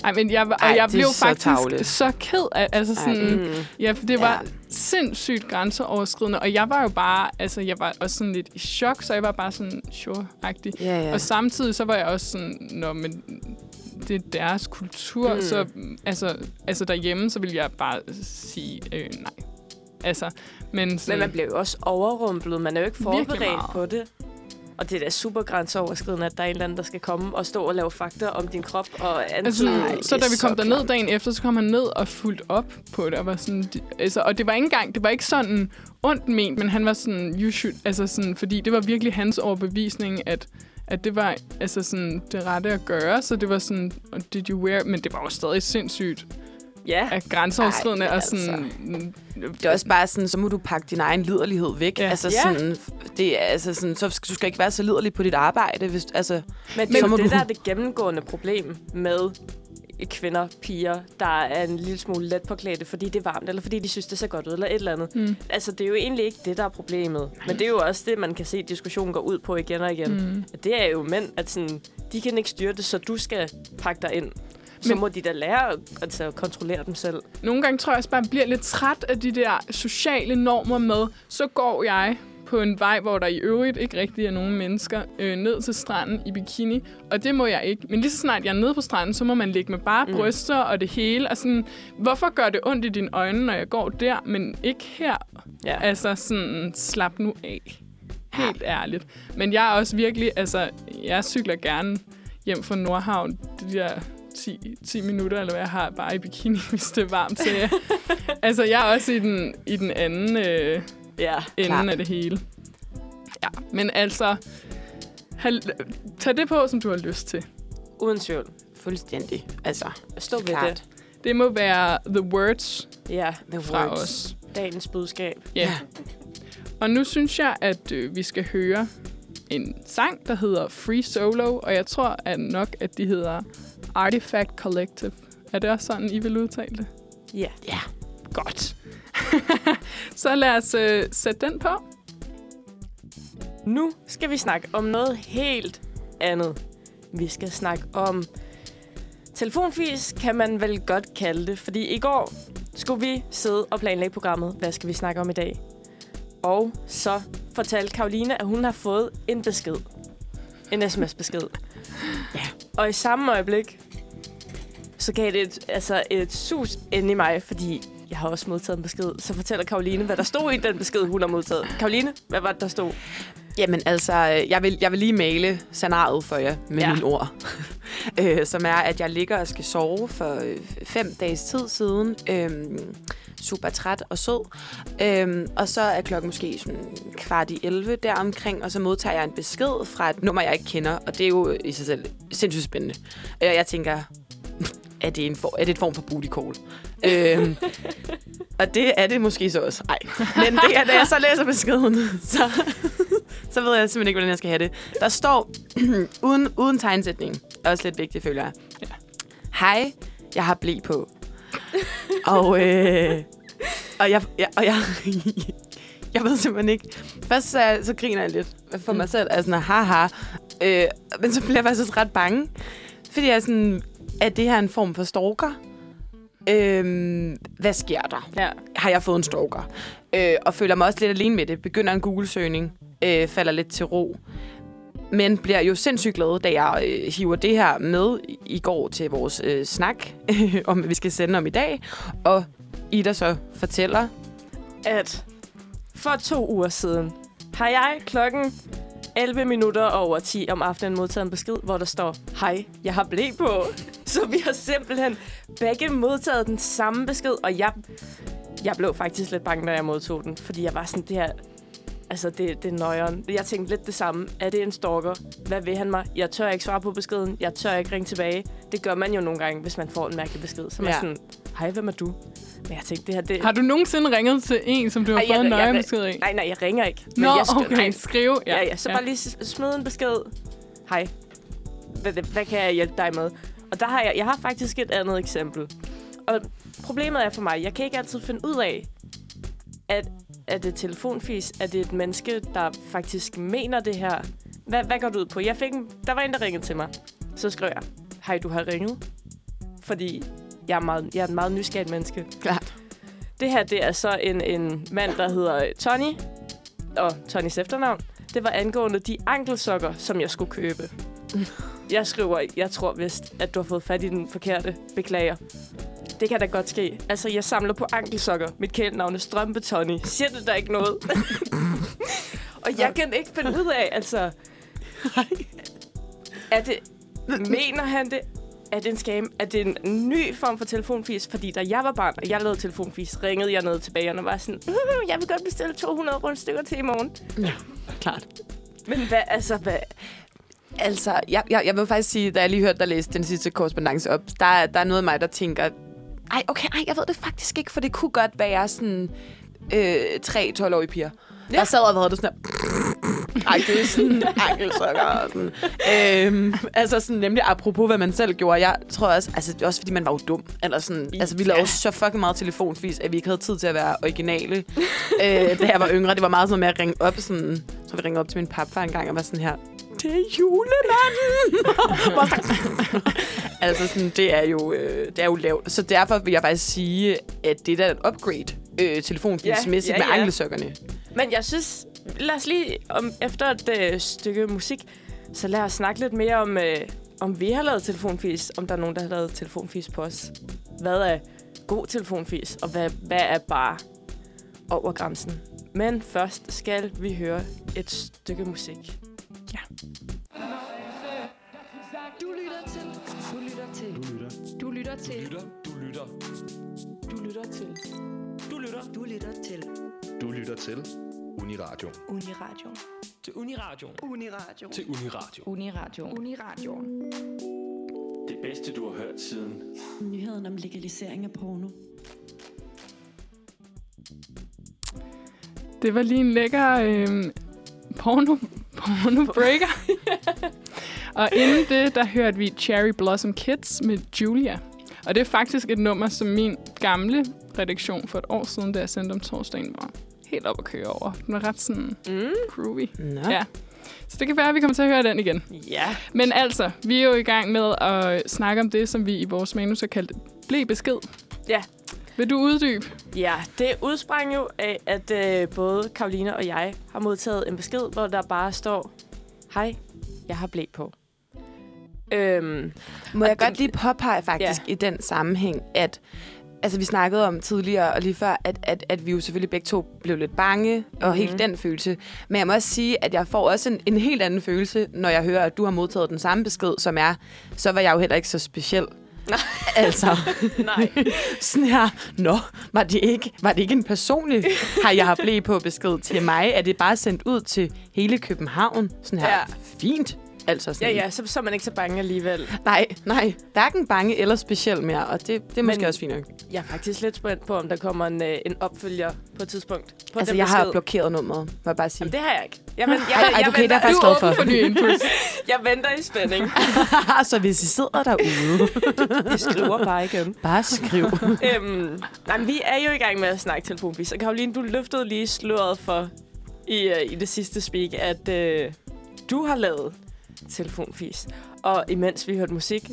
Ej, men jeg, og Ej, jeg blev så faktisk tarveligt. så ked af, altså Ej, sådan, Mm. ja, for det var Ja. sindssygt grænseoverskridende, og jeg var jo bare, altså jeg var også sådan lidt i chok, så jeg var bare sådan sure-agtig. Ja, Ja. Og samtidig så var jeg også sådan, når men det er deres kultur, Mm. så altså, altså derhjemme, så vil jeg bare sige øh, nej. Altså, men, sådan, Men man bliver jo også overrumplet. Man er jo ikke forberedt på det. Og det er da super grænseoverskridende, at der er en eller anden, der skal komme og stå og lave fakta om din krop og Altså, antyde. Ej, sådan, det så da vi kom derned klamt. dagen efter, så kom han ned og fulgte op på det, og var sådan, altså, og det var ikke engang, det var ikke sådan ondt ment, men han var sådan, you should, altså sådan, fordi det var virkelig hans overbevisning, at at det var altså sådan det rette at gøre, så det var sådan, did you wear, men det var jo stadig sindssygt Ja, af grænseoverskridende, Ej, og altså. sådan, Det er også bare sådan, så må du pakke din egen liderlighed væk. Ja. Altså, Ja. sådan, det er, altså sådan, så skal, du skal ikke være så liderlig på dit arbejde. Hvis, altså, men det så er må jo det, du- der er det gennemgående problem med kvinder, piger, der er en lille smule let påklædte, fordi det er varmt, eller fordi de synes, det ser godt ud, eller et eller andet. mm, Altså, det er jo egentlig ikke det, der er problemet. Men det er jo også det, man kan se, at diskussionen går ud på igen og igen. mm. At Det er jo mænd, at sådan, de kan ikke styre det, så du skal pakke dig ind. Så Men- må de da lære at, altså, at kontrollere dem selv. Nogle gange tror jeg også bare, at jeg bliver lidt træt af de der sociale normer med, så går jeg på en vej, hvor der i øvrigt ikke rigtig er nogen mennesker, øh, ned til stranden i bikini, og det må jeg ikke. Men lige så snart jeg er nede på stranden, så må man ligge med bare Mm. bryster og det hele. Og sådan, hvorfor gør det ondt i dine øjne, når jeg går der, men ikke her? Ja. Altså sådan, slap nu af. Helt ærligt. Men jeg er også virkelig, altså, jeg cykler gerne hjem fra Nordhavn, de der 10, 10 minutter, eller hvad jeg har, bare i bikini, hvis det er varmt. Så jeg, altså, jeg er også i den, i den anden øh, Ja. ende Klart. af det hele. Ja, men altså, hal, tag det på, som du har lyst til. Uden tvivl. fuldstændig. Altså, Stå ved klart. det. Det må være the words Ja, The fra words. os. dagens budskab. Ja. Yeah. Og nu synes jeg, at øh, vi skal høre en sang, der hedder Free Solo, og jeg tror at nok, at de hedder Artifact Collective. Er det også sådan, I vil udtale det? Ja. Ja. Godt. Så lad os øh, sætte den på. Nu skal vi snakke om noget helt andet. Vi skal snakke om telefonfis, kan man vel godt kalde det. Fordi i går skulle vi sidde og planlægge programmet. Hvad skal vi snakke om i dag? Og så fortalte Karoline, at hun har fået en besked. En sms-besked. Ja. Og i samme øjeblik, så gav det et, altså et sus ind i mig, fordi jeg har også modtaget en besked. Så fortæller Karoline, hvad der stod i den besked, hun har modtaget. Karoline, hvad var det, der stod? Jamen altså, øh, jeg vil, jeg vil lige male scenariet for jer med Ja. mine ord. øh, som er, at jeg ligger og skal sove for øh, fem dages tid siden. Øhm, super træt og sød. Øhm, og så er klokken måske sådan kvart i 11 deromkring, og så modtager jeg en besked fra et nummer, jeg ikke kender. Og det er jo i sig selv sindssygt spændende. Øh, jeg tænker, er det, en for, er det et form for booty call? øhm, og det er det måske så også. Nej. Men det er, da jeg så læser beskeden, så, så ved jeg simpelthen ikke, hvordan jeg skal have det. Der står, uden, uden tegnsætning, også lidt vigtigt, føler jeg. Ja. Hej, jeg har blæ på. og, øh, og jeg, jeg, og jeg, jeg ved simpelthen ikke. Først så, så griner jeg lidt for mig selv, altså haha. Øh, men så bliver jeg faktisk ret bange. Fordi jeg er sådan, er det her en form for stalker? Øhm, hvad sker der? Ja. har jeg fået en stalker. Øh, og føler mig også lidt alene med det. Begynder en Google-søgning. Øh, falder lidt til ro. Men bliver jo sindssygt glad, da jeg øh, hiver det her med i- går til vores øh, snak, om vi skal sende om i dag. Og Ida så fortæller, at for to uger siden har jeg klokken 11 minutter over 10 om aftenen modtaget en besked, hvor der står, hej, jeg har blæ på. Så vi har simpelthen begge modtaget den samme besked, og jeg, jeg blev faktisk lidt bange, da jeg modtog den, fordi jeg var sådan, det her, altså det, det er nøjeren. Jeg tænkte lidt det samme. Er det en stalker? Hvad vil han mig? Jeg tør ikke svare på beskeden. Jeg tør ikke ringe tilbage. Det gør man jo nogle gange, hvis man får en mærkelig besked. Så man Ja. sådan, hej, hvem er du? Men jeg tænkte, det her, det... Har du nogensinde ringet til en, som du har Ej, fået en jeg- nøje jeg- besked af? Nej, nej, jeg ringer ikke. Men Nå, jeg skal, okay, nej, skrive. Ja, ja, så bare lige smid en besked. Hej. Hvad, hvad kan jeg hjælpe dig med? Og der har jeg, jeg har faktisk et andet eksempel. Og problemet er for mig, jeg kan ikke altid finde ud af, at er det telefonfis? Er det et menneske, der faktisk mener det her? Hvad, hvad går det ud på? Jeg fik en, der var en, der ringede til mig. Så skrev jeg, hej, du har ringet. Fordi jeg er, meget, jeg er et meget nysgerrigt menneske. Klart. Det her, det er så en, en mand, der hedder Tony. Og Tonys efternavn. Det var angående de ankelsokker, som jeg skulle købe. Jeg skriver, jeg tror vist, at du har fået fat i den forkerte. Beklager. Det kan da godt ske. Altså, jeg samler på ankelsokker. Mit kælenavn er Strømpe Tony. Siger det der ikke noget? og jeg kan ikke finde ud af, altså... Er det... Mener han det? Er det en scam? Er det en ny form for telefonfis? Fordi da jeg var barn, og jeg lavede telefonfis, ringede jeg ned til bageren og var sådan, "Uh, jeg vil godt bestille 200 rundstykker til i morgen. Klart. Men hvad, altså, hvad? Altså, jeg, jeg, jeg vil faktisk sige, da jeg lige hørte dig læse den sidste korrespondence op, der, er- der er noget af mig, der tænker, ej, okay, ej, jeg ved det faktisk ikke, for det kunne godt være sådan øh, tre 12-årige piger. Ja. Der sad og havde det sådan her, ej, det er sådan ankelsokker og sådan. Øhm, altså sådan, nemlig apropos, hvad man selv gjorde. Jeg tror også, altså det er også fordi, man var jo dum. Eller sådan, altså vi lavede så fucking meget telefonvis, at vi ikke havde tid til at være originale. øh, da jeg var yngre, det var meget sådan med at ringe op sådan, så vi ringede op til min papfar en gang og var sådan her, det er julemanden! Altså sådan, det er jo, øh, det er jo lavt. Så derfor vil jeg faktisk sige, at det er da et upgrade øh, telefonfilsmæssigt Ja, ja, ja, med ja. ankelsokkerne. Men jeg synes, lad os lige, om, efter et øh, stykke musik, så lad os snakke lidt mere om, øh, om vi har lavet telefonfis, om der er nogen, der har lavet telefonfis på os. Hvad er god telefonfis, og hvad, hvad er bare over grænsen? Men først skal vi høre et stykke musik. Du lytter til. Du lytter til. Du lytter til. Lytter, du lytter. Du lytter til Du lytter Du lytter til. Du lytter til Uniradio. Uniradio. til Uniradio. Uniradio. Til Uniradio. Uniradio. Uniradio. Det bedste, du har hørt siden Nyheden om legalisering af porno. Det var lige en lækker øh, porno, porno breaker. og inden det, der hørte vi Cherry Blossom Kids med Julia. Og det er faktisk et nummer, som min gamle redaktion for et år siden, da jeg sendte om torsdagen, var helt op at køre over. Den var ret sådan Mm. groovy. Nå. Ja. Så det kan være, at vi kommer til at høre den igen. Ja. Men altså, vi er jo i gang med at snakke om det, som vi i vores manus har kaldt blev besked. Ja. Vil du uddybe? Ja, det udsprang jo af, at øh, både Karoline og jeg har modtaget en besked, hvor der bare står, Hej, jeg har blæ på. Øhm, Må jeg den- godt lige påpege faktisk ja. i den sammenhæng, at altså, vi snakkede om tidligere og lige før, at, at, at vi jo selvfølgelig begge to blev lidt bange, og Mhm. helt den følelse. Men jeg må også sige, at jeg får også en, en helt anden følelse, når jeg hører, at du har modtaget den samme besked, som er, så var jeg jo heller ikke så speciel. Nej. altså, nej. sådan her, nå, var det ikke, var det ikke en personlig, har jeg har blevet på besked til mig? Er det bare sendt ud til hele København? Sådan her, ja. fint. Altså Ja, sådan, ja, så, så er man ikke så bange alligevel. Nej, nej. Hverken bange eller speciel mere, og det, det er Men- måske også fint nok. Jeg er faktisk lidt spændt på, om der kommer en, øh, en opfølger på et tidspunkt. På Altså, den jeg har besked. blokeret nummeret, må jeg bare sige. Jamen, det har jeg ikke. Jeg, men, jeg, Ej, ej, jeg, okay, det er venter, jeg er for. for input. jeg venter i spænding. så hvis I sidder derude, Vi skriver bare igen. bare skriv. øhm, nej, men vi er jo i gang med at snakke telefonfis. Og Karoline, du løftede lige sløret for i, uh, i det sidste speak, at uh, du har lavet telefonfis. Og imens vi hørte musik,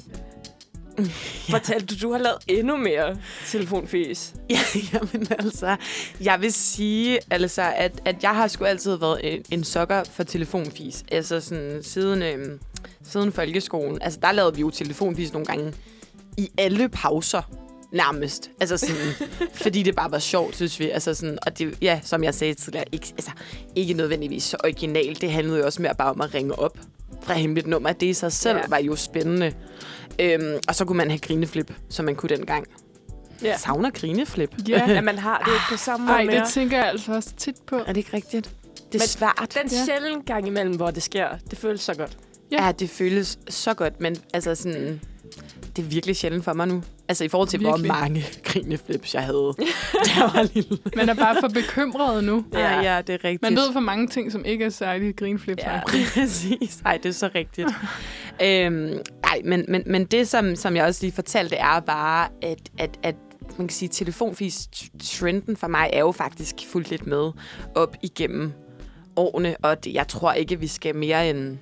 fortalte du, du har lavet endnu mere telefonfis. ja, jamen altså, jeg vil sige, altså, at, at jeg har sgu altid været en, en sokker for telefonfis. Altså sådan siden, øhm, siden folkeskolen. Altså, der lavede vi jo telefonfis nogle gange i alle pauser. Nærmest. Altså sådan, fordi det bare var sjovt, synes vi. Altså sådan, og det, ja, som jeg sagde tidligere, ikke, altså, ikke nødvendigvis så originalt. Det handlede jo også mere bare om at ringe op fra hemmeligt nummer. Det i sig selv Ja. var jo spændende. Øhm, og så kunne man have grineflip, som man kunne dengang. Ja. Jeg savner grineflip. Ja. Ja, man har det ikke på samme måde Ej, mere. det tænker jeg altså også tit på. Er det ikke rigtigt? Det er Men svært. Den Ja. sjældne gang imellem, hvor det sker, det føles så godt. Ja. ja, det føles så godt, men altså sådan, det er virkelig sjældent for mig nu. Altså i forhold til, Virkelig. hvor mange grineflips jeg havde, da jeg var lille. Man er bare for bekymret nu. Ja, ja, det er rigtigt. Man ved for mange ting, som ikke er særlig grinflips. Ja, præcis. Ej, det er så rigtigt. øhm, ej, men, men, men det, som, som jeg også lige fortalte, er bare, at, at, at man kan sige, telefonfis-trenden for mig er jo faktisk fuldt lidt med op igennem årene, og det, jeg tror ikke, vi skal mere end...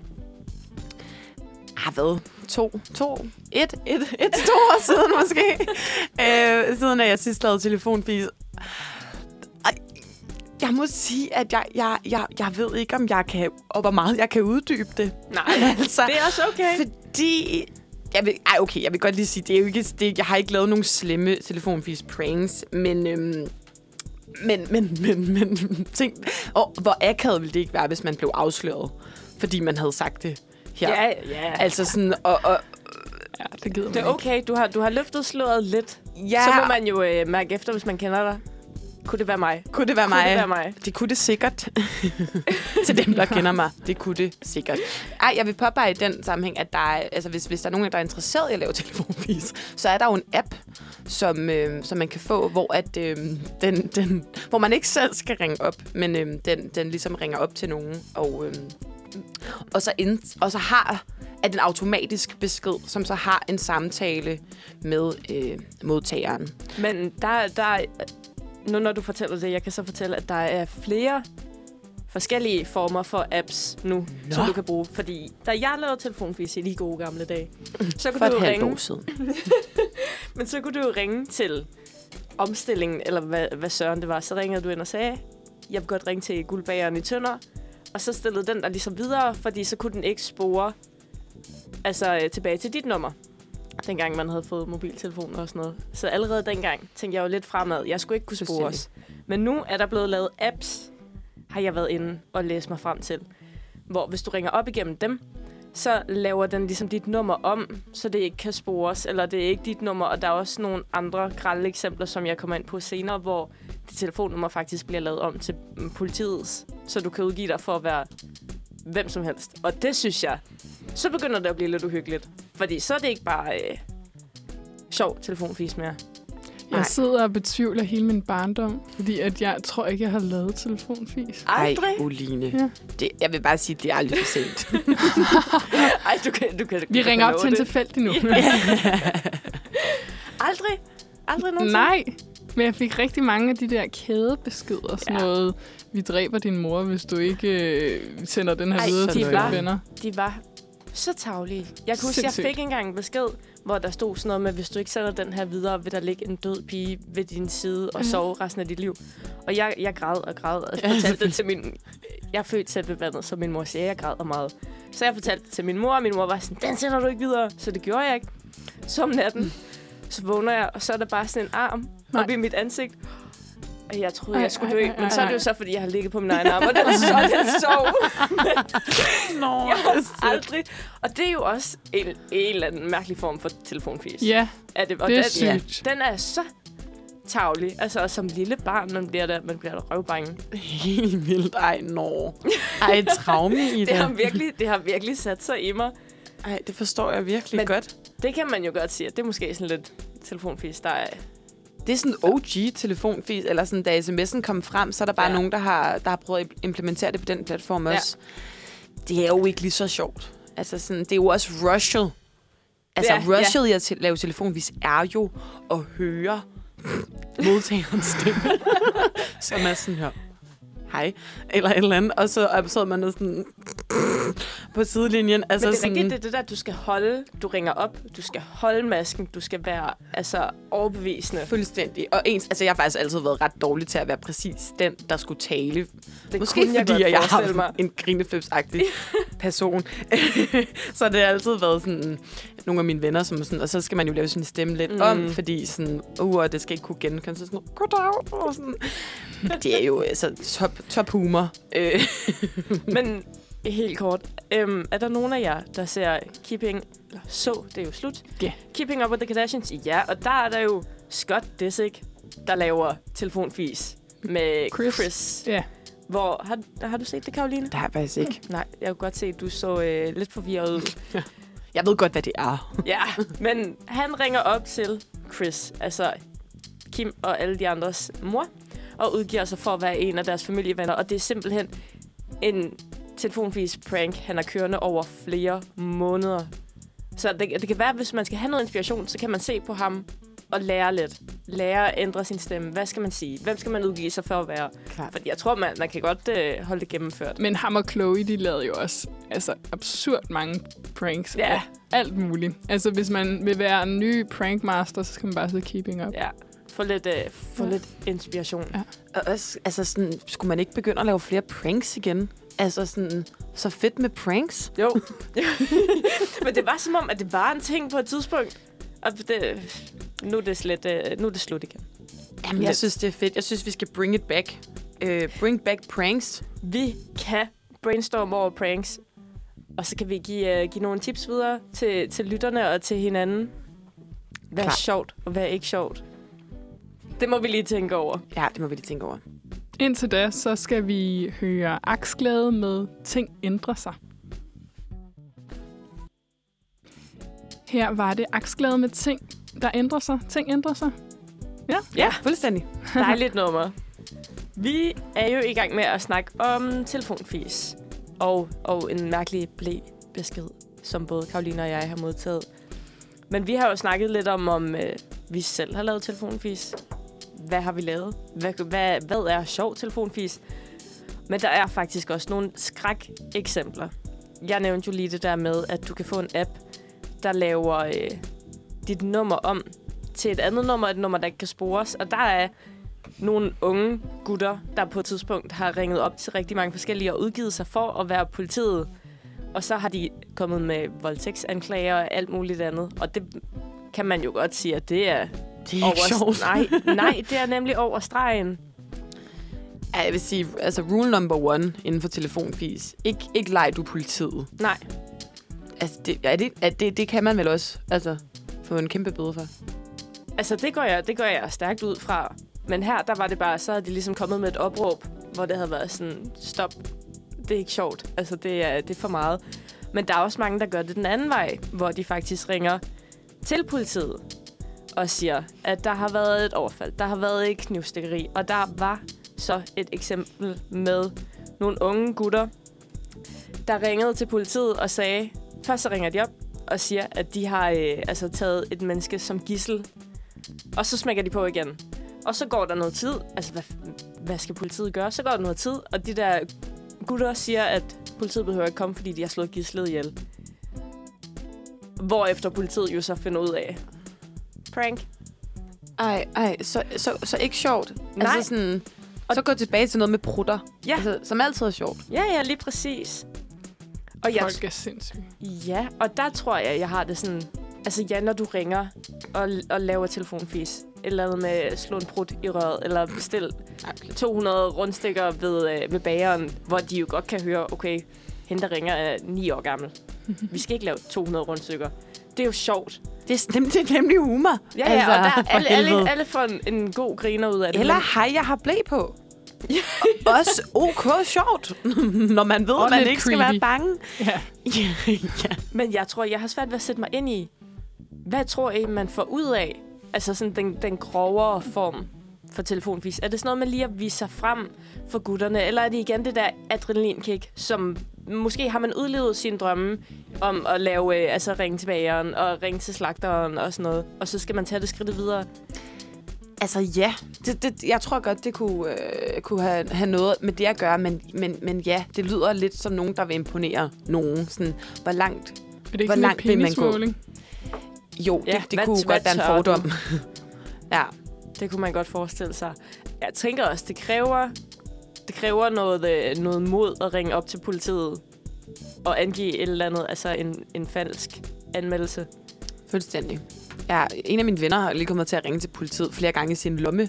Ah, hvad? To? To? Et? Et? Et to år siden måske? øh, siden at jeg sidst lavede telefonfis. Jeg må sige, at jeg, jeg, jeg, jeg ved ikke, om jeg kan, og hvor meget jeg kan uddybe det. Nej, altså, det er også okay. Fordi... Jeg vil, ej, okay, jeg vil godt lige sige, det er jo ikke, det, jeg har ikke lavet nogen slemme telefonfis pranks, men, øhm, men, men, men, men, tænk, og hvor akavet ville det ikke være, hvis man blev afsløret, fordi man havde sagt det her. Ja, ja. Altså sådan, og, og Ja, det gider man Det er okay. Du har, du har løftet sløret lidt. ja, Så må man jo øh, mærke efter, hvis man kender dig. Kunne det være mig? kunne det være Kunne mig? det være mig? Det kunne det sikkert. Til dem, der kender mig. Det kunne det sikkert. Ej, jeg vil påpege i den sammenhæng, at der er, altså, hvis, hvis der er nogen, der er interesseret i at lave telefonvis, så er der jo en app, som, øh, som man kan få, hvor, at, øh, den, den, hvor man ikke selv skal ringe op, men øh, den, den ligesom ringer op til nogen. Og, øh, og, så ind, og så har at en automatisk besked, som så har en samtale med øh, modtageren. Men der, der er- nu når du fortæller det, jeg kan så fortælle, at der er flere forskellige former for apps nu, Nå. som du kan bruge. Fordi da jeg lavede telefonfis i de gode gamle dage, så For kunne du et jo ringe, år siden. men så kunne du jo ringe til omstillingen, eller hvad, hvad søren det var. Så ringede du ind og sagde, jeg vil godt ringe til guldbageren i Tønder. Og så stillede den der ligesom videre, fordi så kunne den ikke spore altså, øh, tilbage til dit nummer. Dengang man havde fået mobiltelefoner og sådan noget. Så allerede dengang tænkte jeg jo lidt fremad. Jeg skulle ikke kunne spore os. Men nu er der blevet lavet apps, har jeg været inde og læst mig frem til. Hvor hvis du ringer op igennem dem, så laver den ligesom dit nummer om, så det ikke kan spores, eller det er ikke dit nummer. Og der er også nogle andre grælde eksempler, som jeg kommer ind på senere, hvor dit telefonnummer faktisk bliver lavet om til politiets, så du kan udgive dig for at være hvem som helst. Og det synes jeg, så begynder det at blive lidt uhyggeligt. Fordi så er det ikke bare øh, sjov telefonfis mere. Nej. Jeg sidder og betvivler hele min barndom, fordi at jeg tror ikke, jeg har lavet telefonfis. Aldrig. Ej, Oline. Ja. Det, jeg vil bare sige, at det er aldrig for sent. Ej, du kan, du kan, Vi du ringer kan op til en tilfældig nu. Aldrig. Aldrig nogensinde. Nej, men jeg fik rigtig mange af de der kædebeskeder. Sådan Ja. noget, vi dræber din mor, hvis du ikke øh, sender den her Ej, videre de til dine venner. De var så tavlige. Jeg kan huske, jeg fik engang en besked, hvor der stod sådan noget med, hvis du ikke sender den her videre, vil der ligge en død pige ved din side og Mhm. sove resten af dit liv. Og jeg, jeg græd og græd og Ja, fortalte det til min... Jeg er født selv ved vandet, så min mor siger, jeg græder meget. Så jeg fortalte det til min mor, og min mor var sådan, den sender du ikke videre. Så det gjorde jeg ikke. Så om natten, så vågner jeg, og så er der bare sådan en arm Nej. op i mit ansigt. Og jeg troede, Ej, jeg skulle ej, dø. ej, Men ej, så er det jo ej. så, fordi jeg har ligget på min egen arm, og den, så, den sov. Nå, Jeg har aldrig... Og det er jo også en, en eller anden mærkelig form for telefonfis. Ja, Er det, og det er den, sygt. den er så tavlig. Altså, og som lille barn, man bliver der, man bliver der røvbange. Helt vildt. Ej, nå. Ej, traume i det. Det har, virkelig, det har virkelig sat sig i mig. Ej, det forstår jeg virkelig Men- Men... godt. Det kan man jo godt sige, at det er måske sådan lidt telefonfis, der er... Det er sådan OG-telefonfis, eller sådan, da sms'en kom frem, så er der bare Ja. ja. nogen, der har, der har prøvet at implementere det på den platform Ja. også. Det er jo ikke lige så sjovt. Altså, sådan, det er jo også rushet. Altså, Ja, ja, rushet i at te- lave telefonvis er jo at høre modtagerens stemme, som er sådan her. Hej, eller et eller andet. Og så og så er man sådan på sidelinjen. Altså Men det er sådan, rigtigt, det er det der, du skal holde. Du ringer op, du skal holde masken, du skal være altså, overbevisende. Fuldstændig. Og ens, altså, jeg har faktisk altid været ret dårlig til at være præcis den, der skulle tale. Det Måske kunne fordi, jeg, jeg har mig. en grineflips-agtig person. så det har altid været sådan, nogle af mine venner, som sådan, og så skal man jo lave sin stemme lidt Mm. om, fordi sådan, uh, det skal ikke kunne genkende. Så sådan, goddag, og sådan. Det er jo altså top, top humor. Øh, Men helt kort, øhm, er der nogen af jer, der ser Keeping... Eller så, det er jo slut. Ja. Keeping Up with the Kardashians? Ja, og der er der jo Scott Disick, der laver telefonfis med Chris. Chris. Ja. hvor, har, har du set det, Karoline? det har jeg faktisk ikke. Nej, jeg kunne godt se, at du så øh, lidt forvirret ud. Jeg ved godt, hvad det er. ja, men han ringer op til Chris, altså Kim og alle de andres mor, og udgiver sig for at være en af deres familievenner. Og det er simpelthen en telefonvis prank, han har kørende over flere måneder. Så det, det kan være, at hvis man skal have noget inspiration, så kan man se på ham og lære lidt. Lære at ændre sin stemme. Hvad skal man sige? Hvem skal man udgive sig for at være? Klart. For jeg tror, man, man kan godt øh, holde det gennemført. Men ham og Chloe, de lavede jo også altså, absurd mange pranks. Ja. Alt muligt. Altså, hvis man vil være en ny prankmaster, så skal man bare sidde keeping up. Ja, få lidt, øh, få Ja. lidt inspiration. Ja. Og også, altså sådan, skulle man ikke begynde at lave flere pranks igen? Altså sådan, så fedt med pranks. Jo. Men det var som om, at det var en ting på et tidspunkt. Og det, nu, er det slet, øh, nu er det slut igen. Jamen, jeg synes, det er fedt. Jeg synes, vi skal bring it back. Uh, bring back pranks. Vi kan brainstorme over pranks. Og så kan vi give, uh, give nogle tips videre til, til lytterne og til hinanden. Hvad er sjovt, og hvad er ikke sjovt? Det må vi lige tænke over. Ja, det må vi lige tænke over. Indtil da, så skal vi høre aksglæde med Ting ændrer sig. Her var det aksglæde med ting, der ændrer sig. Ting ændrer sig. Ja, fuldstændig. Dejligt nummer. Vi er jo i gang med at snakke om telefonfis. Og, og en mærkelig blæ besked, som både Karoline og jeg har modtaget. Men vi har jo snakket lidt om, om øh, vi selv har lavet telefonfis. Hvad har vi lavet? Hvad, hvad, hvad er sjov telefonfis? Men der er faktisk også nogle skræk eksempler. Jeg nævnte jo lige det der med, at du kan få en app, der laver øh, dit nummer om til et andet nummer, et nummer, der ikke kan spores. Og der er nogle unge gutter, der på et tidspunkt har ringet op til rigtig mange forskellige og udgivet sig for at være politiet. Og så har de kommet med voldtægtsanklager og alt muligt andet. Og det kan man jo godt sige, at det er det er over... ikke sjovt. Nej, nej, det er nemlig over stregen. Ja, jeg vil sige, altså rule number one inden for telefonfis. Ik ikke leg du politiet. Nej, Altså, det, er det, er det, det kan man vel også altså, få en kæmpe bøde for. altså det går, jeg, det går jeg stærkt ud fra. Men her, der var det bare, så havde de ligesom kommet med et opråb, hvor det havde været sådan, stop, det er ikke sjovt. Altså, det er, det er for meget. Men der er også mange, der gør det den anden vej, hvor de faktisk ringer til politiet og siger, at der har været et overfald, der har været et knivstikkeri, og der var så et eksempel med nogle unge gutter, der ringede til politiet og sagde, først så ringer de op og siger, at de har øh, altså taget et menneske som gissel, og så smækker de på igen. Og så går der noget tid, altså hvad, hvad skal politiet gøre? Så går der noget tid, og de der gutter siger, at politiet behøver ikke komme, fordi de har slået gislet ihjel. Hvorefter politiet jo så finder ud af, prank. Ej, ej, så, så, så ikke sjovt. Nej. Altså sådan, så gå tilbage til noget med prutter. Ja. Altså, som altid er sjovt. Ja, ja, lige præcis. Og jeg, Folk er sindssyge. ja, og der tror jeg, jeg har det sådan... Altså ja, når du ringer og, og laver telefonfis, eller andet med at slå en prut i røret, eller bestil 200 rundstykker ved, øh, ved bageren, hvor de jo godt kan høre, okay, hende der ringer er 9 år gammel. Vi skal ikke lave 200 rundstykker. Det er jo sjovt. Det er, nem, det er nemlig humor. Ja, ja, og der for er alle, alle, alle får en, en god griner ud af det. Eller hej, jeg har blæ på. Også ok sjovt, når man ved, at man ikke skal creepy. være bange. Ja. ja, ja. Men jeg tror, jeg har svært ved at sætte mig ind i, hvad tror I, man får ud af? Altså sådan den, den grovere form for telefonvis. Er det sådan noget med lige at vise sig frem for gutterne? Eller er det igen det der adrenalinkick, som måske har man udlevet sine drømme om at lave, øh, altså ringe til bageren og ringe til slagteren og sådan noget. Og så skal man tage det skridt videre. Altså ja, det, det, jeg tror godt, det kunne, øh, kunne have, have noget med det at gøre, men, men, men ja, det lyder lidt som nogen, der vil imponere nogen. Sådan, hvor langt... Er det Hvor ikke sådan langt vil man gå? Jo, Ja, det, det hvad- kunne hvad godt være en fordom. ja, Det kunne man godt forestille sig. Jeg tænker også, det kræver, det kræver noget, øh, noget mod at ringe op til politiet og angive et eller andet, altså en, en falsk anmeldelse. fuldstændig. Ja, en af mine venner har lige kommet til at ringe til politiet flere gange i sin lomme.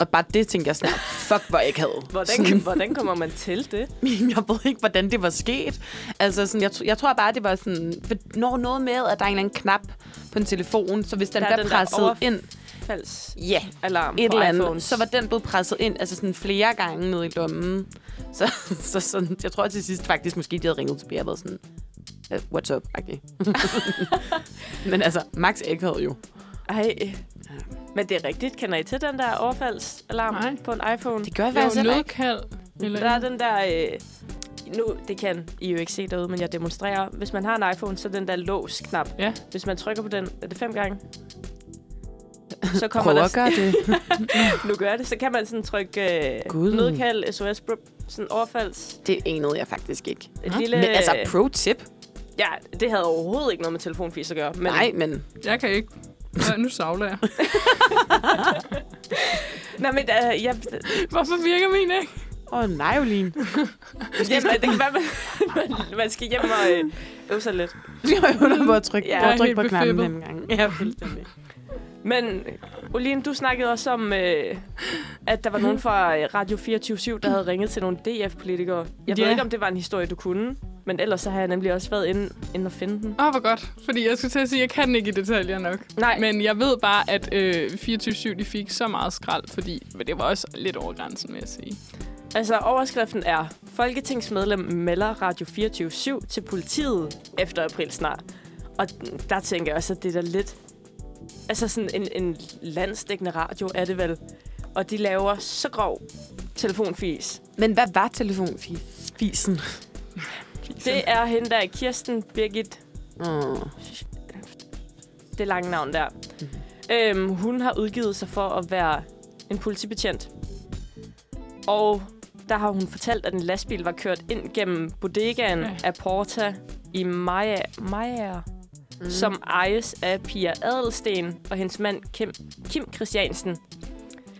Og bare det tænkte jeg sådan, fuck, hvor jeg ikke havde. Hvordan, hvordan kommer man til det? jeg ved ikke, hvordan det var sket. Altså, sådan, jeg, jeg tror bare, det var sådan... for Når noget med, at der er en eller anden knap på en telefon, så hvis den Der er bliver den der presset overf- ind... Falsk Ja, alarm et på eller andet, iPhones. så var den blevet presset ind, altså sådan flere gange ned i lommen. Så, så sådan, jeg tror til sidst faktisk, måske de havde ringet tilbage og været sådan, "Øh, what's up, okay. Men altså, Max ikke havde jo. Ej. Men det er rigtigt. Kender I til den der overfaldsalarm Nej. på en iPhone? Det gør jeg Det faktisk ikke. nødkald. Eller Der er den der... Øh, nu, det kan I jo ikke se derude, men jeg demonstrerer. Hvis man har en iPhone, så er den der lås-knap. Ja. Hvis man trykker på den, er det fem gange? Så kommer Prøv at gøre det. nu gør det, så kan man sådan trykke øh, Gud. nødkald, SOS, sådan overfalds. Det anede jeg faktisk ikke. Et Nå. lille, Men altså, pro-tip. Ja, det havde overhovedet ikke noget med telefonfis at gøre. Men, Nej, men Jeg kan ikke. Nå, nu savler jeg. Nej, men uh, jeg, Hvorfor virker min ikke? Åh, oh, nej, Oline. jamen, det kan være, man, man, man skal hjem og øh, øve sig lidt. Jeg har jo at trykke, Ja, jeg er trykke på knappen den gang. Ja, fuldstændig. Men, Oline, du snakkede også om, øh, at der var nogen fra Radio 24 der havde ringet til nogle DF-politikere. Jeg Ja. ved ikke, om det var en historie, du kunne, men ellers så har jeg nemlig også været inde, inde og finde den. Åh, oh, hvor godt. Fordi jeg skulle til at sige, at jeg kan ikke i detaljer nok. Nej, Men jeg ved bare, at øh, 24-7 de fik så meget skrald, fordi det var også lidt over grænsen, vil jeg sige. altså overskriften er, Folketingsmedlem melder Radio 24 til politiet efter april snart. Og der tænker jeg også, at det er da lidt... Altså sådan en, en landsdækkende radio er det vel. Og de laver så grov telefonfis. Men hvad var telefonfisen? Det er hende der, Kirsten Birgit Oh. det lange navn der. Mhm. Øhm, hun har udgivet sig for at være en politibetjent. Og der har hun fortalt, at en lastbil var kørt ind gennem bodegaen Ja. af Porta i Maja, Maja mm. som ejes af Pia Adelsten og hendes mand Kim, Kim Christiansen.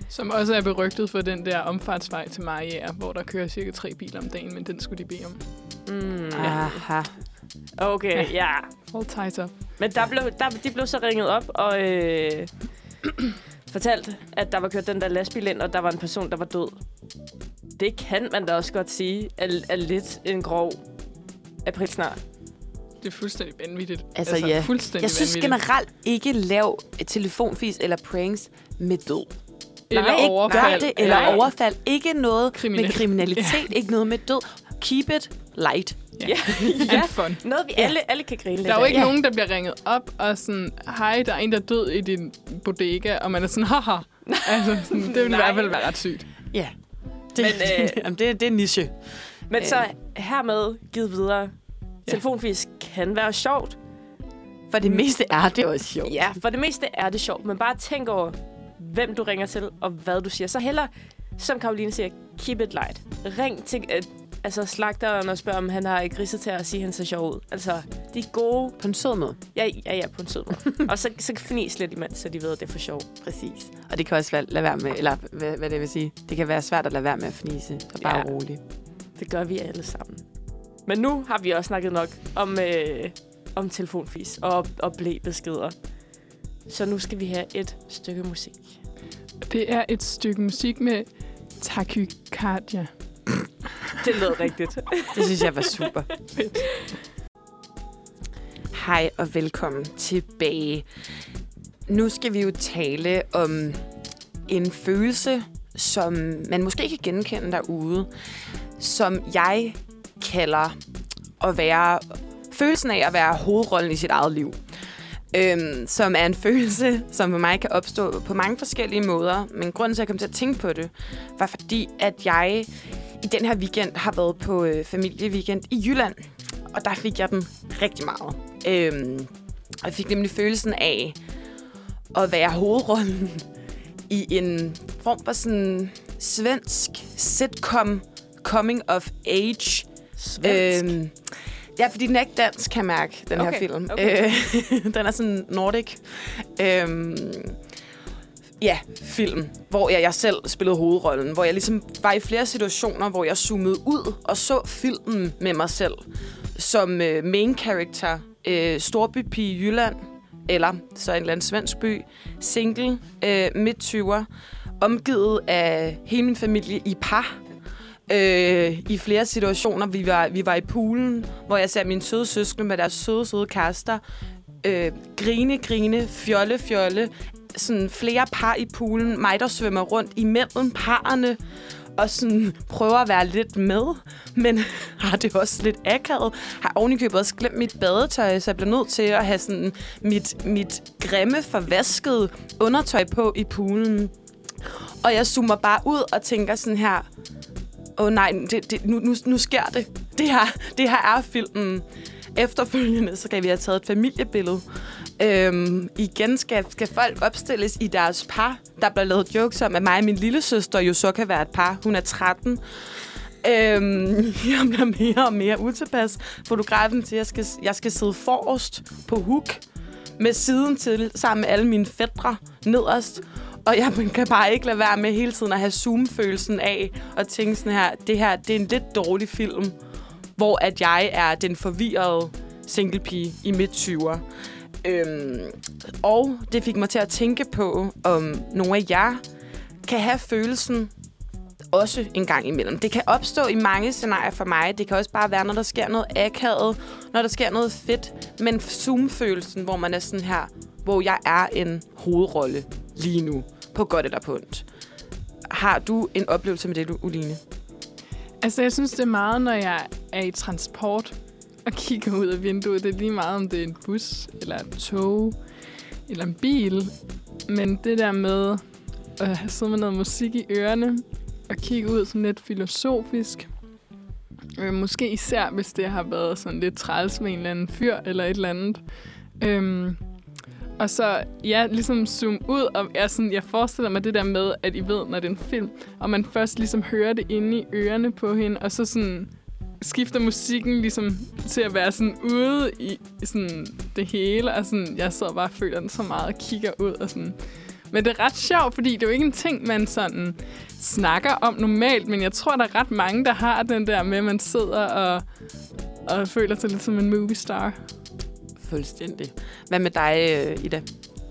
Som også er berygtet for den der omfartsvej til Mariager, hvor der kører cirka tre biler om dagen, men den skulle de bede om. Mm, Aha. okay, ja. All tight up. Men der blev, der, de blev så ringet op og øh, fortalt, at der var kørt den der lastbil ind, og der var en person, der var død. Det kan man da også godt sige er, er lidt en grov april snart. Det er fuldstændig vanvittigt. Altså, ja. Fuldstændig Jeg synes vanvittigt. generelt ikke lav telefonfis eller pranks med død. Eller Nej, ikke overfald. gør det, eller Nej. overfald. Ikke noget Kriminel. med kriminalitet, ikke noget med død. Keep it light. Ja. ja. Fun. Noget, vi Ja. alle, alle kan grine lidt Der er jo ikke Ja. nogen, der bliver ringet op og sådan, hej, der er en, der er død i din bodega, og man er sådan, haha. Altså, sådan, det vil i hvert fald være ret sygt. Ja. Det, Men, øh, jamen, det, det er niche. Men så hermed givet videre. Telefonfis kan være sjovt. For det meste er det også sjovt. Ja, for det meste er det sjovt. Men bare tænk over, hvem du ringer til, og hvad du siger. Så heller, som Karoline siger, keep it light. Ring til øh, altså slagteren og spørg, om han har griser til at sige, at han ser sjov ud. Altså, de er gode. På en sød måde. Ja, ja, ja, på en sød måde. og så, så fnis lidt imens, så de ved, at det er for sjov. Præcis. Og det kan også være, lade være med, eller hvad, hvad det vil sige, det kan være svært at lade være med at fnise. Så bare Ja. ja. rolig. Det gør vi alle sammen. Men nu har vi også snakket nok om, øh, om telefonfis og, og blæbeskeder. Så nu skal vi have et stykke musik. Det er et stykke musik med tachycardia. Det lød rigtigt. Det synes jeg var super. Hej og velkommen tilbage. Nu skal vi jo tale om en følelse, som man måske kan genkende derude, som jeg kalder at være følelsen af at være hovedrollen i sit eget liv. Øhm, som er en følelse, som for mig kan opstå på mange forskellige måder. Men grunden til, at jeg kom til at tænke på det, var fordi, at jeg i den her weekend har været på øh, familieweekend i Jylland. Og der fik jeg den rigtig meget. Øhm, og jeg fik nemlig følelsen af at være hovedrollen i en form for sådan svensk sitcom coming of age. Svensk. Øhm, ja, fordi den er ikke dansk, kan jeg mærke, den Okay, her film. okay. Øh, den er sådan nordic. Øhm, ja, film, hvor jeg, jeg selv spillede hovedrollen. Hvor jeg ligesom var i flere situationer, hvor jeg zoomede ud og så filmen med mig selv. Som øh, main character, øh, storbypige i Jylland, eller så en eller anden svensk by, single, øh, midt 20'er, omgivet af hele min familie i par. Øh, I flere situationer. Vi var, vi var i poolen, hvor jeg ser mine søde søskende med deres søde, søde kærester. Øh, grine, grine, fjolle, fjolle. Sådan flere par i poolen. Mig, der svømmer rundt imellem parerne. og sådan prøver at være lidt med, men har det også lidt akavet. Har ovenikøbet også glemt mit badetøj, så jeg bliver nødt til at have sådan mit, mit grimme, forvaskede undertøj på i poolen. Og jeg zoomer bare ud og tænker sådan her, åh oh, nej, det, det, nu, nu, nu sker det. Det her, det her er filmen. Efterfølgende, så kan vi have taget et familiebillede. Øhm, igen skal, skal folk opstilles i deres par. Der bliver lavet jokes om, at mig og min lille søster jo så kan være et par. Hun er 13. Øhm, jeg bliver mere og mere utilpas. Fotografen til, at jeg skal, jeg skal sidde forrest på hook med siden til, sammen med alle mine fædre nederst. Og jeg kan bare ikke lade være med hele tiden at have zoom-følelsen af og tænke sådan her, det her, det er en lidt dårlig film, hvor at jeg er den forvirrede single pige i midt 20'er. Øhm, og det fik mig til at tænke på, om nogle af jer kan have følelsen også en gang imellem. Det kan opstå i mange scenarier for mig. Det kan også bare være, når der sker noget akavet, når der sker noget fedt. Men Zoom-følelsen, hvor man er sådan her, hvor jeg er en hovedrolle lige nu, på godt eller på ondt. Har du en oplevelse med det, Uline? Altså, jeg synes, det er meget, når jeg er i transport og kigger ud af vinduet. Det er lige meget, om det er en bus, eller et tog, eller en bil. Men det der med at sidde med noget musik i ørerne, og kigge ud sådan lidt filosofisk. Øh, måske især, hvis det har været sådan lidt træls med en eller anden fyr, eller et eller andet. Øhm, og så, ja, ligesom zoom ud, og jeg, sådan, jeg forestiller mig det der med, at I ved, når det er en film, og man først ligesom hører det inde i ørerne på hende, og så sådan skifter musikken ligesom til at være sådan ude i sådan det hele, og sådan, jeg sidder bare og føler den så meget og kigger ud, og sådan... Men det er ret sjovt, fordi det er jo ikke en ting, man sådan snakker om normalt, men jeg tror, der er ret mange, der har den der med, at man sidder og, og føler sig lidt som en movie star. Fuldstændig. Hvad med dig, øh, Ida?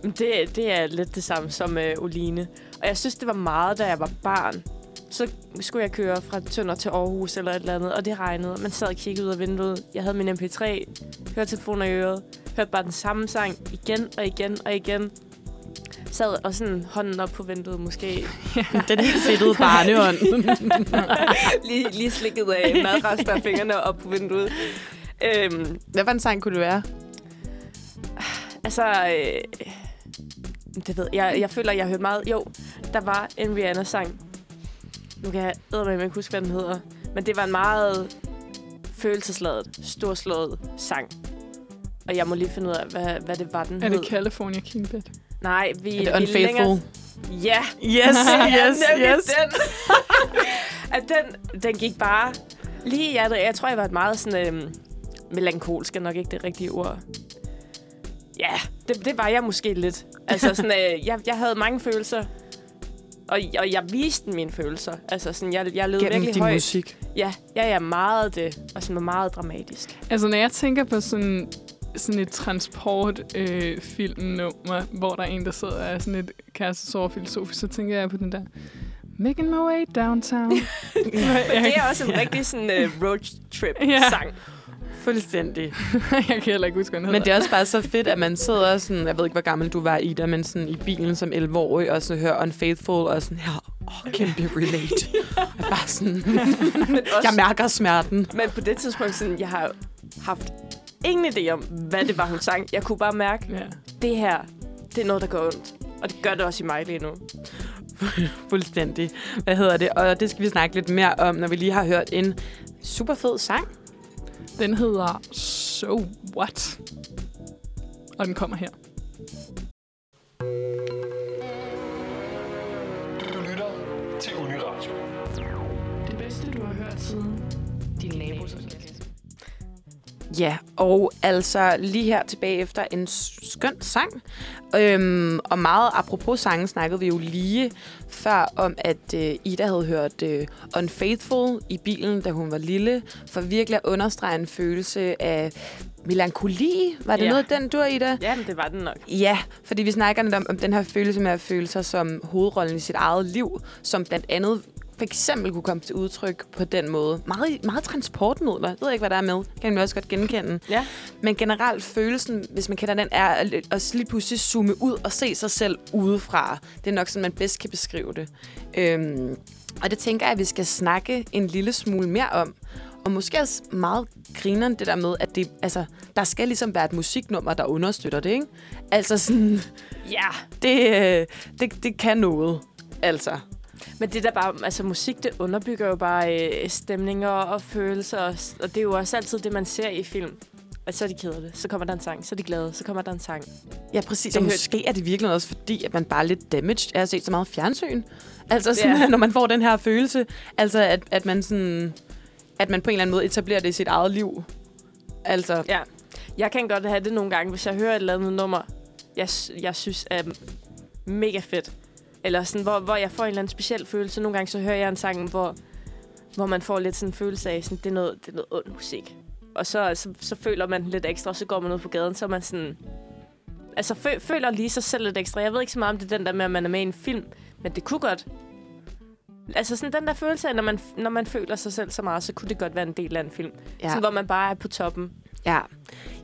Det, det er lidt det samme som øh, Oline. Og jeg synes, det var meget, da jeg var barn. Så skulle jeg køre fra Tønder til Aarhus eller et eller andet, og det regnede. Man sad og kiggede ud af vinduet. Jeg havde min MP3, hørte telefoner i øret, hørte bare den samme sang igen og igen og igen. Sad og sådan hånden op på vinduet måske. Den helt fedtede barnehånd. lige, lige slikket af madrester og fingrene op på vinduet. Øhm, Hvad for en sang kunne det være? Altså, øh, det ved jeg. Jeg føler, jeg har hørt meget. Jo, der var en Rihanna-sang. Nu kan jeg eddermame ikke huske, hvad den hedder. Men det var en meget følelsesladet, storslået sang. Og jeg må lige finde ud af, hvad, hvad det var, den Er hed. det California King Bed? Nej, vi, Er det vi er Unfaithful? længere... Ja, Yes, er yes, yes. den. at den, den gik bare lige i hjertet. Jeg tror, jeg var et meget sådan... Øhm, melankolsk er nok ikke det rigtige ord. Ja, det, det var jeg måske lidt. Altså sådan, øh, jeg, jeg havde mange følelser. Og, og jeg viste mine følelser. Altså sådan, jeg, jeg levede Gennem virkelig din højt. musik. Ja, jeg er meget det. Og sådan meget dramatisk. Altså, når jeg tænker på sådan, sådan et transportfilmnummer, øh, hvor der er en, der sidder og er sådan et kærestesår filosofisk, så tænker jeg på den der Making my way downtown. Men det er også en rigtig sådan uh, road trip Ja. Fuldstændig. jeg kan heller ikke huske, hvad den Men det er også bare så fedt, at man sidder sådan, jeg ved ikke, hvor gammel du var, Ida, men sådan i bilen som 11-årig, og så hører Unfaithful, og sådan her, åh, kæmpe relate. Og bare sådan, også, jeg mærker smerten. Men på det tidspunkt, sådan, jeg har haft ingen idé om, hvad det var, hun sang. Jeg kunne bare mærke, Ja. det her, det er noget, der går ondt. Og det gør det også i mig lige nu. Fuldstændig. Hvad hedder det? Og det skal vi snakke lidt mere om, når vi lige har hørt en super fed sang. Den hedder So What? Og den kommer her. Du lytter til Uniradio. Ja, og altså lige her tilbage efter en skøn sang. Øhm, og meget apropos sangen snakkede vi jo lige før om, at øh, Ida havde hørt øh, Unfaithful i bilen, da hun var lille, for virkelig at understrege en følelse af melankoli. Var det Ja. noget, den du, Ida? Ja, det var den nok. Ja, fordi vi snakker lidt om, om den her følelse med at føle sig som hovedrollen i sit eget liv, som blandt andet for eksempel kunne komme til udtryk på den måde. Meget, meget transportmidler. Jeg ved ikke, hvad der er med. Kan man også godt genkende. Ja. Men generelt følelsen, hvis man kender den, er at, at lige pludselig zoome ud og se sig selv udefra. Det er nok sådan, man bedst kan beskrive det. Øhm, Og det tænker jeg, at vi skal snakke en lille smule mere om. Og måske også meget grineren det der med, at det, altså, der skal ligesom være et musiknummer, der understøtter det, ikke? Altså sådan, Ja, det, øh, det, det kan noget, altså. Men det der bare, altså musik, det underbygger jo bare øh, stemninger og følelser, og, og det er jo også altid det, man ser i film. Og så er de ked af det. Så kommer der en sang. Så er de glade. Så kommer der en sang. Ja, præcis. Det Og måske er det virkelig også fordi, at man bare er lidt damaged. Jeg har set så meget fjernsyn. Altså, sådan, Ja. når man får den her følelse, altså at, at man sådan at man på en eller anden måde etablerer det i sit eget liv. Altså, Ja. Jeg kan godt have det nogle gange, hvis jeg hører et eller andet nummer, jeg, jeg synes er mega fedt. Eller sådan, hvor, hvor jeg får en eller anden speciel følelse. Nogle gange så hører jeg en sang, hvor, hvor man får lidt sådan en følelse af, sådan, det, er noget, det er noget ond musik. Og så, så, så føler man den lidt ekstra, og så går man ud på gaden, så er man sådan... Altså, fø, føler lige sig selv lidt ekstra. Jeg ved ikke så meget om det er den der med, at man er med i en film, men det kunne godt. Altså sådan den der følelse af, når man, når man føler sig selv så meget, så kunne det godt være en del af en film. Ja. Sådan, hvor man bare er på toppen. Ja,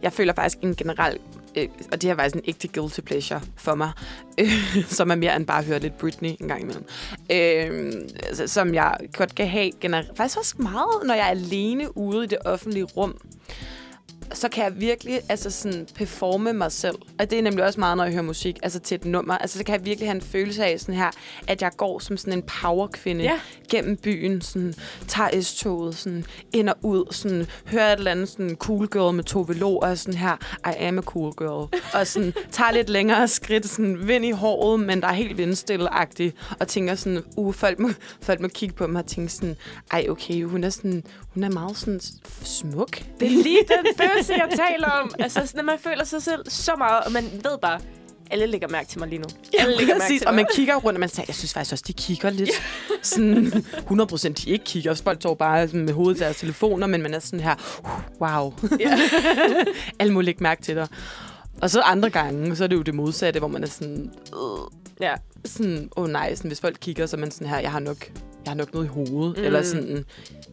jeg føler faktisk en generel, øh, og det her er sådan en ægte guilty pleasure for mig, øh, som er mere end bare at høre lidt Britney en gang imellem. Øh, altså, som jeg godt kan have generelt, faktisk også meget, når jeg er alene ude i det offentlige rum, så kan jeg virkelig altså sådan performe mig selv. Og det er nemlig også meget, når jeg hører musik, altså til et nummer. Altså så kan jeg virkelig have en følelse af sådan her, at jeg går som sådan en powerkvinde Ja. gennem byen, sådan tager S-toget, sådan ind og ud, sådan hører et eller andet sådan cool girl med Tove Lo, og sådan her, I am a cool girl. og sådan tager lidt længere skridt, sådan vind i håret, men der er helt vindstille-agtigt, og tænker sådan, uh, folk må, folk må kigge på mig og tænke sådan, ej okay, hun er sådan, hun er meget sådan smuk. Det er lige den følelse, jeg taler om. Altså, sådan, når man føler sig selv så meget, og man ved bare, alle lægger mærke til mig lige nu. Alle lægger mærke Præcis, til og man kigger rundt, og man siger, jeg synes faktisk også, de kigger lidt. sådan 100 procent, de ikke kigger. Folk står bare med hovedet til deres telefoner, men man er sådan her, wow. Ja. Alle må lægge mærke til dig. Og så andre gange, så er det jo det modsatte, hvor man er sådan, øh, Ja. sådan åh oh nej, sådan, hvis folk kigger, så er man sådan her, jeg har nok, jeg har nok noget i hovedet, mm. eller sådan,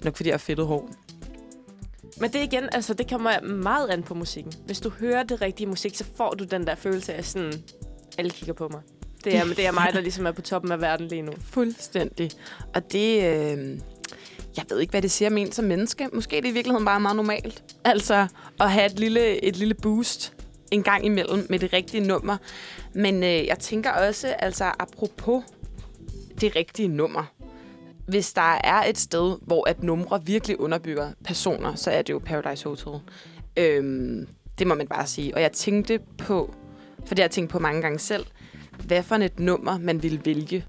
nok fordi jeg har fedtet hår. Men det igen, altså, det kommer meget an på musikken. Hvis du hører det rigtige musik, så får du den der følelse af sådan, alle kigger på mig. Det er, det er mig, der ligesom er på toppen af verden lige nu. Fuldstændig. Og det, øh, jeg ved ikke, hvad det siger om en som menneske. Måske er det i virkeligheden bare meget normalt. Altså at have et lille, et lille boost en gang imellem med det rigtige nummer. Men øh, jeg tænker også, altså apropos det rigtige nummer. Hvis der er et sted, hvor at numre virkelig underbygger personer, så er det jo Paradise Hotel. Øhm, det må man bare sige. Og jeg tænkte på, for det har jeg tænkt på mange gange selv, hvad for et nummer man ville vælge,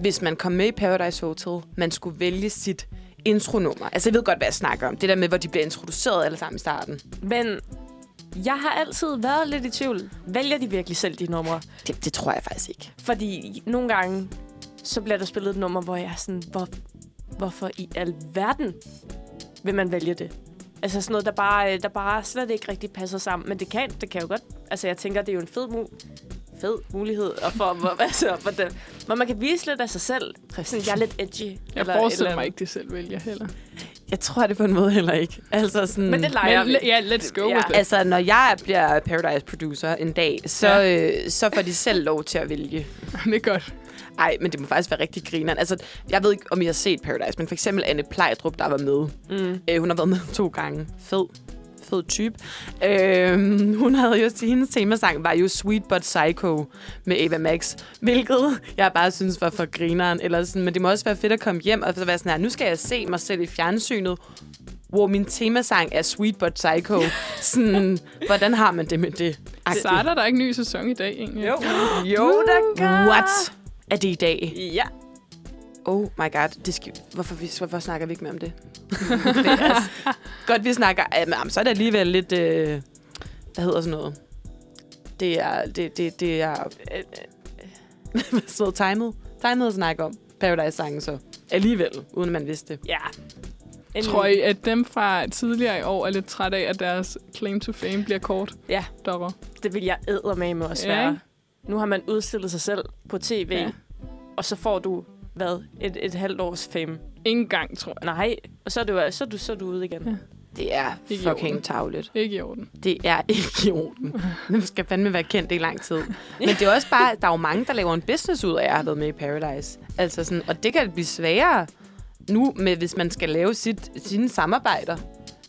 hvis man kom med i Paradise Hotel, man skulle vælge sit intronummer. Altså, jeg ved godt, hvad jeg snakker om. Det der med, hvor de bliver introduceret alle sammen i starten. Men jeg har altid været lidt i tvivl. Vælger de virkelig selv de numre? Det, det tror jeg faktisk ikke. Fordi nogle gange, så bliver der spillet et nummer, hvor jeg er sådan, hvor, hvorfor i alverden vil man vælge det? Altså sådan noget, der bare, der bare slet ikke rigtig passer sammen. Men det kan, det kan jo godt. Altså jeg tænker, det er jo en fed, mu- fed mulighed, og for, hvor, altså, hvor, det, hvor man kan vise lidt af sig selv. Sådan, jeg er lidt edgy. Jeg eller forestiller eller mig ikke, de selv vælger heller. Jeg tror det på en måde heller ikke. Altså sådan... Men det leger Men, vi. ja, let's go Ja. with it. Altså, når jeg bliver Paradise-producer en dag, så, ja. øh, så får de selv lov til at vælge. det er godt. Ej, men det må faktisk være rigtig grineren. Altså, jeg ved ikke, om I har set Paradise, men for eksempel Anne Plejdrup, der var med. Mm. Øh, hun har været med to gange. Fed. Fed type. Øh, hun havde jo til hendes temasang, var jo Sweet But Psycho med Ava Max. Hvilket jeg bare synes var for grineren. Eller sådan, men det må også være fedt at komme hjem og så være sådan her, nu skal jeg se mig selv i fjernsynet hvor min temasang er Sweet But Psycho. sådan, hvordan har man det med det? Starter der ikke en ny sæson i dag, egentlig? Jo. jo, der gør. What? Er det i dag? Ja. Oh my god. Det skal, hvorfor, vi, hvorfor snakker vi ikke mere om det? det altså, godt, vi snakker... Jamen, så er det alligevel lidt... Øh, hvad hedder sådan noget? Det er... Det, det, det er... Øh, øh, sådan noget timet. Timet at snakke om. Paradise-sangen så. Alligevel, uden at man vidste det. Ja. En, Tror I, at dem fra tidligere i år er lidt træt af, at deres claim to fame bliver kort? Ja. Dopper. Det vil jeg med med også Ja, være. ikke? Nu har man udstillet sig selv på tv, Ja. Og så får du, hvad, et, et halvt års fame. Ingen gang, tror jeg. Nej, og så er du, så er du, så er du ude igen. Ja. Det er Ikke i fucking orden. tavligt. Ikke i orden. Det er ikke i orden. Den skal fandme være kendt i lang tid. Men det er også bare, der er jo mange, der laver en business ud af at have været med i Paradise. Altså sådan, og det kan blive sværere nu, med, hvis man skal lave sit, sine samarbejder.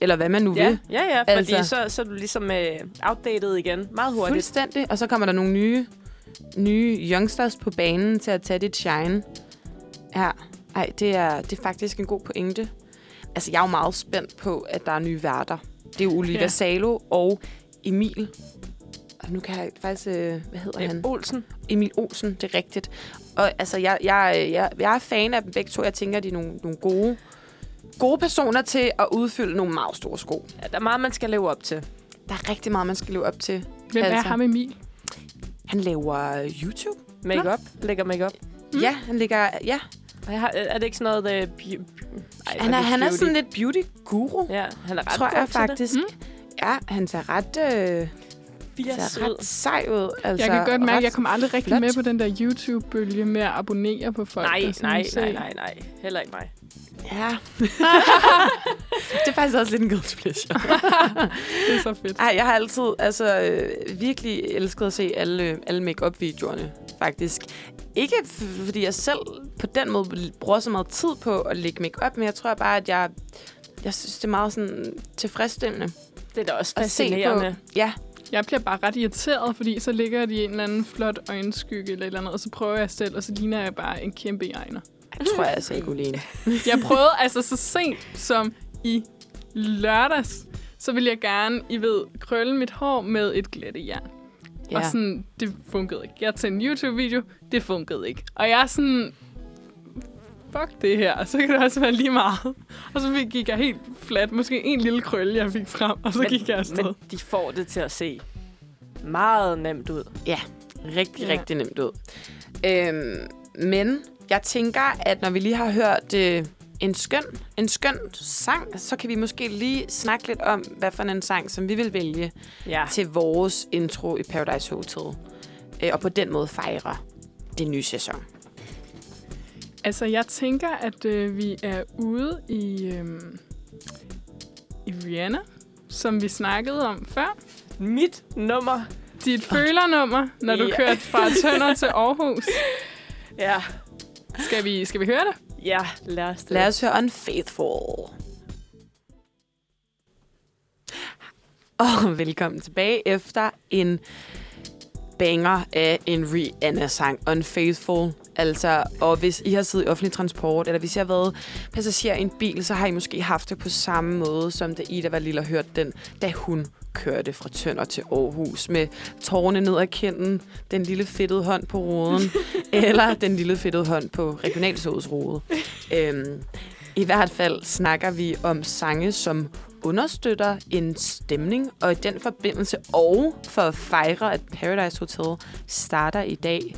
Eller hvad man nu Ja, vil. ja, ja, fordi Altså- så, så er du ligesom uh, outdated igen meget hurtigt. Fuldstændig. Og så kommer der nogle nye, nye youngsters på banen til at tage dit shine. Ja, ej, det er, det er faktisk en god pointe. Altså, jeg er jo meget spændt på, at der er nye værter. Det er jo Olivia Ja. Salo og Emil. Og nu kan jeg faktisk... Øh, hvad hedder Øh, han? Olsen. Emil Olsen, det er rigtigt. Og altså, jeg, jeg, jeg, jeg er fan af dem begge to. Jeg tænker, de er nogle, nogle gode, gode personer til at udfylde nogle meget store sko. Ja, der er meget, man skal leve op til. Der er rigtig meget, man skal leve op til. Hvem altså. er ham Emil? Han laver øh, YouTube. Make-up. Lægger make-up. Mm. Ja, han ligger... Ja, Jeg har- Er det ikke sådan noget... Uh, bu- Ej, han er, han er beauty? sådan lidt beauty-guru, Ja, han er ret tror jeg til det. faktisk. Mm. Ja, han ser ret, øh, ser ret sej ud. Altså, Jeg kan godt mærke, at jeg kommer aldrig rigtig flot. med på den der YouTube-bølge med at abonnere på folk. Nej, nej, nej, nej, nej. Heller ikke mig. Ja. det er faktisk også lidt en guilty pleasure. Det er så fedt. Ej, jeg har altid altså, øh, virkelig elsket at se alle, alle make-up-videoerne, faktisk. Ikke f- fordi jeg selv på den måde bruger så meget tid på at lægge make-up, men jeg tror bare, at jeg, jeg synes, det er meget sådan tilfredsstillende Det er da også at se på. fascinerende. Ja, Jeg bliver bare ret irriteret, fordi så ligger de i en eller anden flot øjenskygge eller et eller andet, og så prøver jeg selv, og så ligner jeg bare en kæmpe egner. Jeg tror jeg altså ikke, Uline. Jeg prøvede altså så sent som i lørdags, så ville jeg gerne, I ved, krølle mit hår med et glættejern. Ja. Og sådan, det fungerede ikke. Jeg tændte en YouTube-video, det fungerede ikke. Og jeg er sådan, fuck det her, så kan det også være lige meget. Og så fik- gik jeg helt flat, måske en lille krølle, jeg fik frem, og så Men- gik jeg afsted. Men de får det til at se meget nemt ud. Rigtig, Ja. ja. rigtig nemt ud. Øhm, men jeg tænker, at når vi lige har hørt øh, en, skøn, en skøn sang, så kan vi måske lige snakke lidt om, hvad for en sang, som vi vil vælge Ja. til vores intro i Paradise Hotel. Øh, og på den måde fejre den nye sæson. Altså, jeg tænker, at øh, vi er ude i, øh, i Rihanna, som vi snakkede om før. Mit nummer. Dit følernummer, når du Ja. kørte fra Tønder til Aarhus. Ja. Skal vi, skal vi høre det? Ja, lad os det. Lad os høre Unfaithful. Og velkommen tilbage efter en banger af en Rihanna-sang, Unfaithful. Altså, og hvis I har siddet i offentlig transport, eller hvis I har været passager i en bil, så har I måske haft det på samme måde, som da Ida var lille og hørte den, da hun kørte fra Tønder til Aarhus med tårne ned ad kinden, den lille fedtede hånd på roden, eller den lille fedtede hånd på regionalsådets rode. Øhm, I hvert fald snakker vi om sange, som understøtter en stemning, og i den forbindelse, og for at fejre, at Paradise Hotel starter i dag,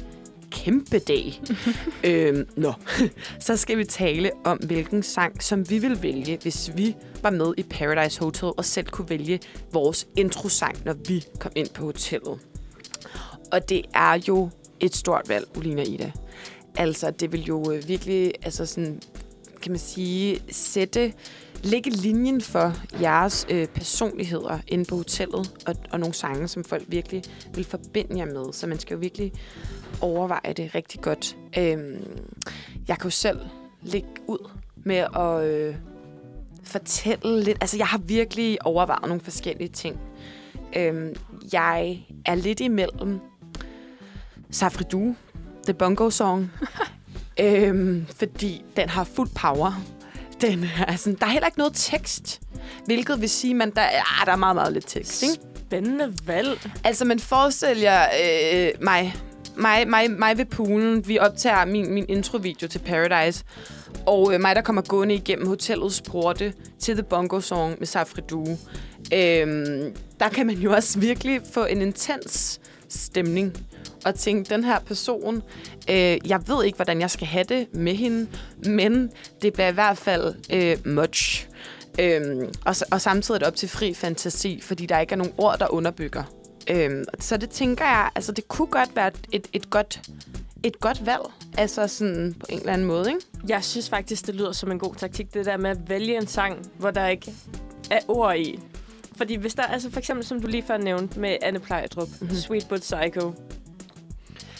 kæmpe dag, øhm, nå, så skal vi tale om, hvilken sang, som vi vil vælge, hvis vi var med i Paradise Hotel, og selv kunne vælge vores introsang, når vi kom ind på hotellet. Og det er jo et stort valg, Ulina Ida. Altså, det vil jo øh, virkelig, altså sådan, kan man sige, sætte, lægge linjen for jeres øh, personligheder inde på hotellet, og, og nogle sange, som folk virkelig vil forbinde jer med. Så man skal jo virkelig overveje det rigtig godt. Øhm, jeg kan jo selv lægge ud med at øh, fortælle lidt. Altså, jeg har virkelig overvejet nogle forskellige ting. Øhm, jeg er lidt imellem Safridu, The Bongo Song, øhm, fordi den har fuld power. Den er sådan, der er heller ikke noget tekst, hvilket vil sige, at der, er, der er meget, meget lidt tekst. Ikke? Spændende valg. Altså, man forestiller øh, mig, mig, mig, mig ved poolen. Vi optager min, min introvideo til Paradise. Og øh, mig, der kommer gående igennem hotellets porte til The Bongo Song med Safri Due. Øhm, der kan man jo også virkelig få en intens stemning. Og tænke, den her person, øh, jeg ved ikke, hvordan jeg skal have det med hende, men det bliver i hvert fald øh, much. Øhm, og, og samtidig er det op til fri fantasi, fordi der ikke er nogen ord, der underbygger. Øhm, så det tænker jeg, altså det kunne godt være et, et, godt, et godt valg, altså sådan på en eller anden måde, ikke? Jeg synes faktisk, det lyder som en god taktik, det der med at vælge en sang, hvor der ikke af ord i. Fordi hvis der, altså for eksempel, som du lige før nævnte med Anne Plejdrup, Mhm. mm-hmm. Sweet But Psycho.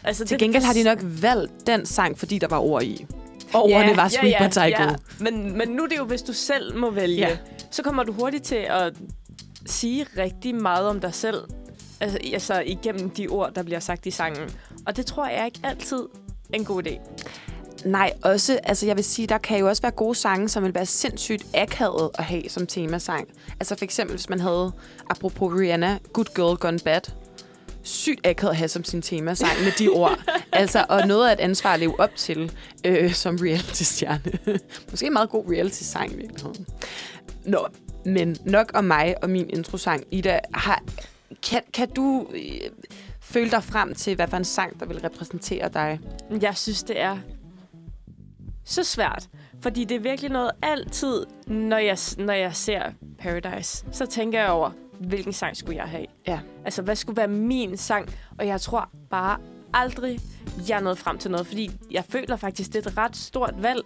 Altså, Til gengæld har de nok valgt den sang, fordi der var ord i. Og ordene var Sweet But Psycho. Ja. Men, men nu er det jo, hvis du selv må vælge, Ja. ja. så kommer du hurtigt til at sige rigtig meget om dig selv. Altså, altså igennem de ord, der bliver sagt i sangen. Og det tror jeg ikke altid er en god idé. Nej, også, altså jeg vil sige, der kan jo også være gode sange, som vil være sindssygt akavet at have som temasang. Altså for eksempel, hvis man havde, apropos Rihanna, Good Girl Gone Bad. Sygt akavet at have som sin temasang med de ord. altså, og noget af et ansvar at leve op til øh, som reality-stjerne. Måske en meget god reality-sang i virkeligheden. Nå, men nok om mig og min introsang. Ida, har, kan, kan du øh, føle dig frem til, hvad for en sang, der vil repræsentere dig? Jeg synes, det er så svært. Fordi det er virkelig noget altid, når jeg, når jeg ser Paradise, så tænker jeg over, hvilken sang skulle jeg have? Ja. Altså, hvad skulle være min sang? Og jeg tror bare aldrig, jeg er nået frem til noget, fordi jeg føler faktisk, det er et ret stort valg.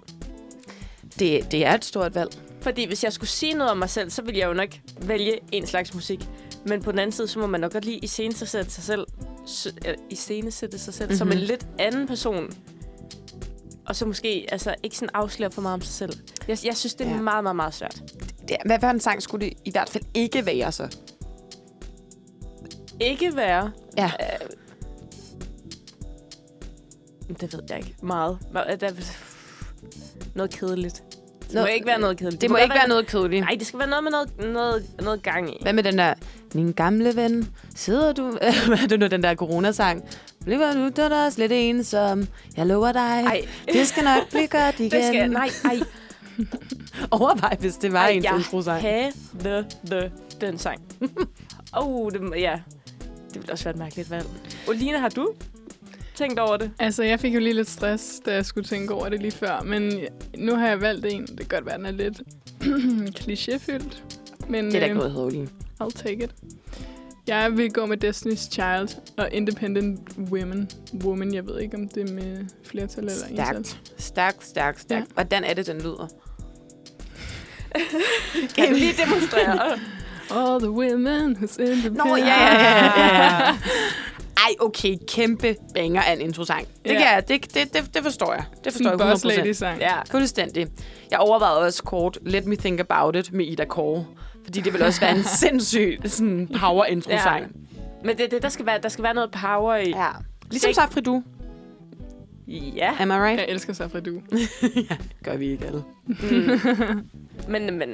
Det, det er et stort valg. Fordi hvis jeg skulle sige noget om mig selv, så ville jeg jo nok vælge en slags musik. Men på den anden side, så må man nok godt lige iscenesætte sig selv, øh, iscenesætte sig selv mm-hmm. som en Mhm. lidt anden person. Og så måske altså, ikke sådan afsløre for meget om sig selv. Jeg, jeg synes, det er Ja. meget, meget, meget svært. Det, hvad for en sang skulle det i hvert fald ikke være så? Ikke være... Ja. Øh, det ved jeg ikke. Meget. Der, noget kedeligt. Det må Nå, ikke være noget kedeligt. Det må godt ikke være noget kedeligt. Nej, det skal være noget med noget, noget, noget gang i. Hvad med den der, min gamle ven, sidder du... Hvad er det nu, den der coronasang? Bliver du der er slet ensom? Jeg lover dig, Ej, det skal nok blive godt igen. det skal... Nej, ej. Overvej, hvis det var jeg introsang. have the, the, den sang. oh, det, må- ja. Det ville også være et mærkeligt valg. Oline, har du tænkt over det? Altså, jeg fik jo lige lidt stress, da jeg skulle tænke over det lige før. Men nu har jeg valgt en. Det kan godt være, den er lidt klichéfyldt. Men Det er da ikke øh, noget Holy. I'll take it. Jeg vil gå med Destiny's Child og Independent Women. Woman, jeg ved ikke, om det er med flertal eller ental. Stærkt. Stærkt, stærkt, stærkt. Ja. Hvordan er det, den lyder? Kan du lige demonstrere? All the women who's independent. Nå, ja, ja, ja. Ej, okay, kæmpe banger af en introsang. Det, Ja. kan jeg, det, det, det, det forstår jeg. Det forstår Sådan jeg en 100%. boss lady sang. ja. Fuldstændig. Jeg overvejede også kort Let Me Think About It med Ida Kåre. Fordi det vil også være en sindssyg sådan, power intro Ja. sang. Men det, det, der, skal være, der skal være noget power i. Ja. Ligesom Safri Du. Ja. Am I right? Jeg elsker Safri Du. Gør vi ikke alle. Mm. men, men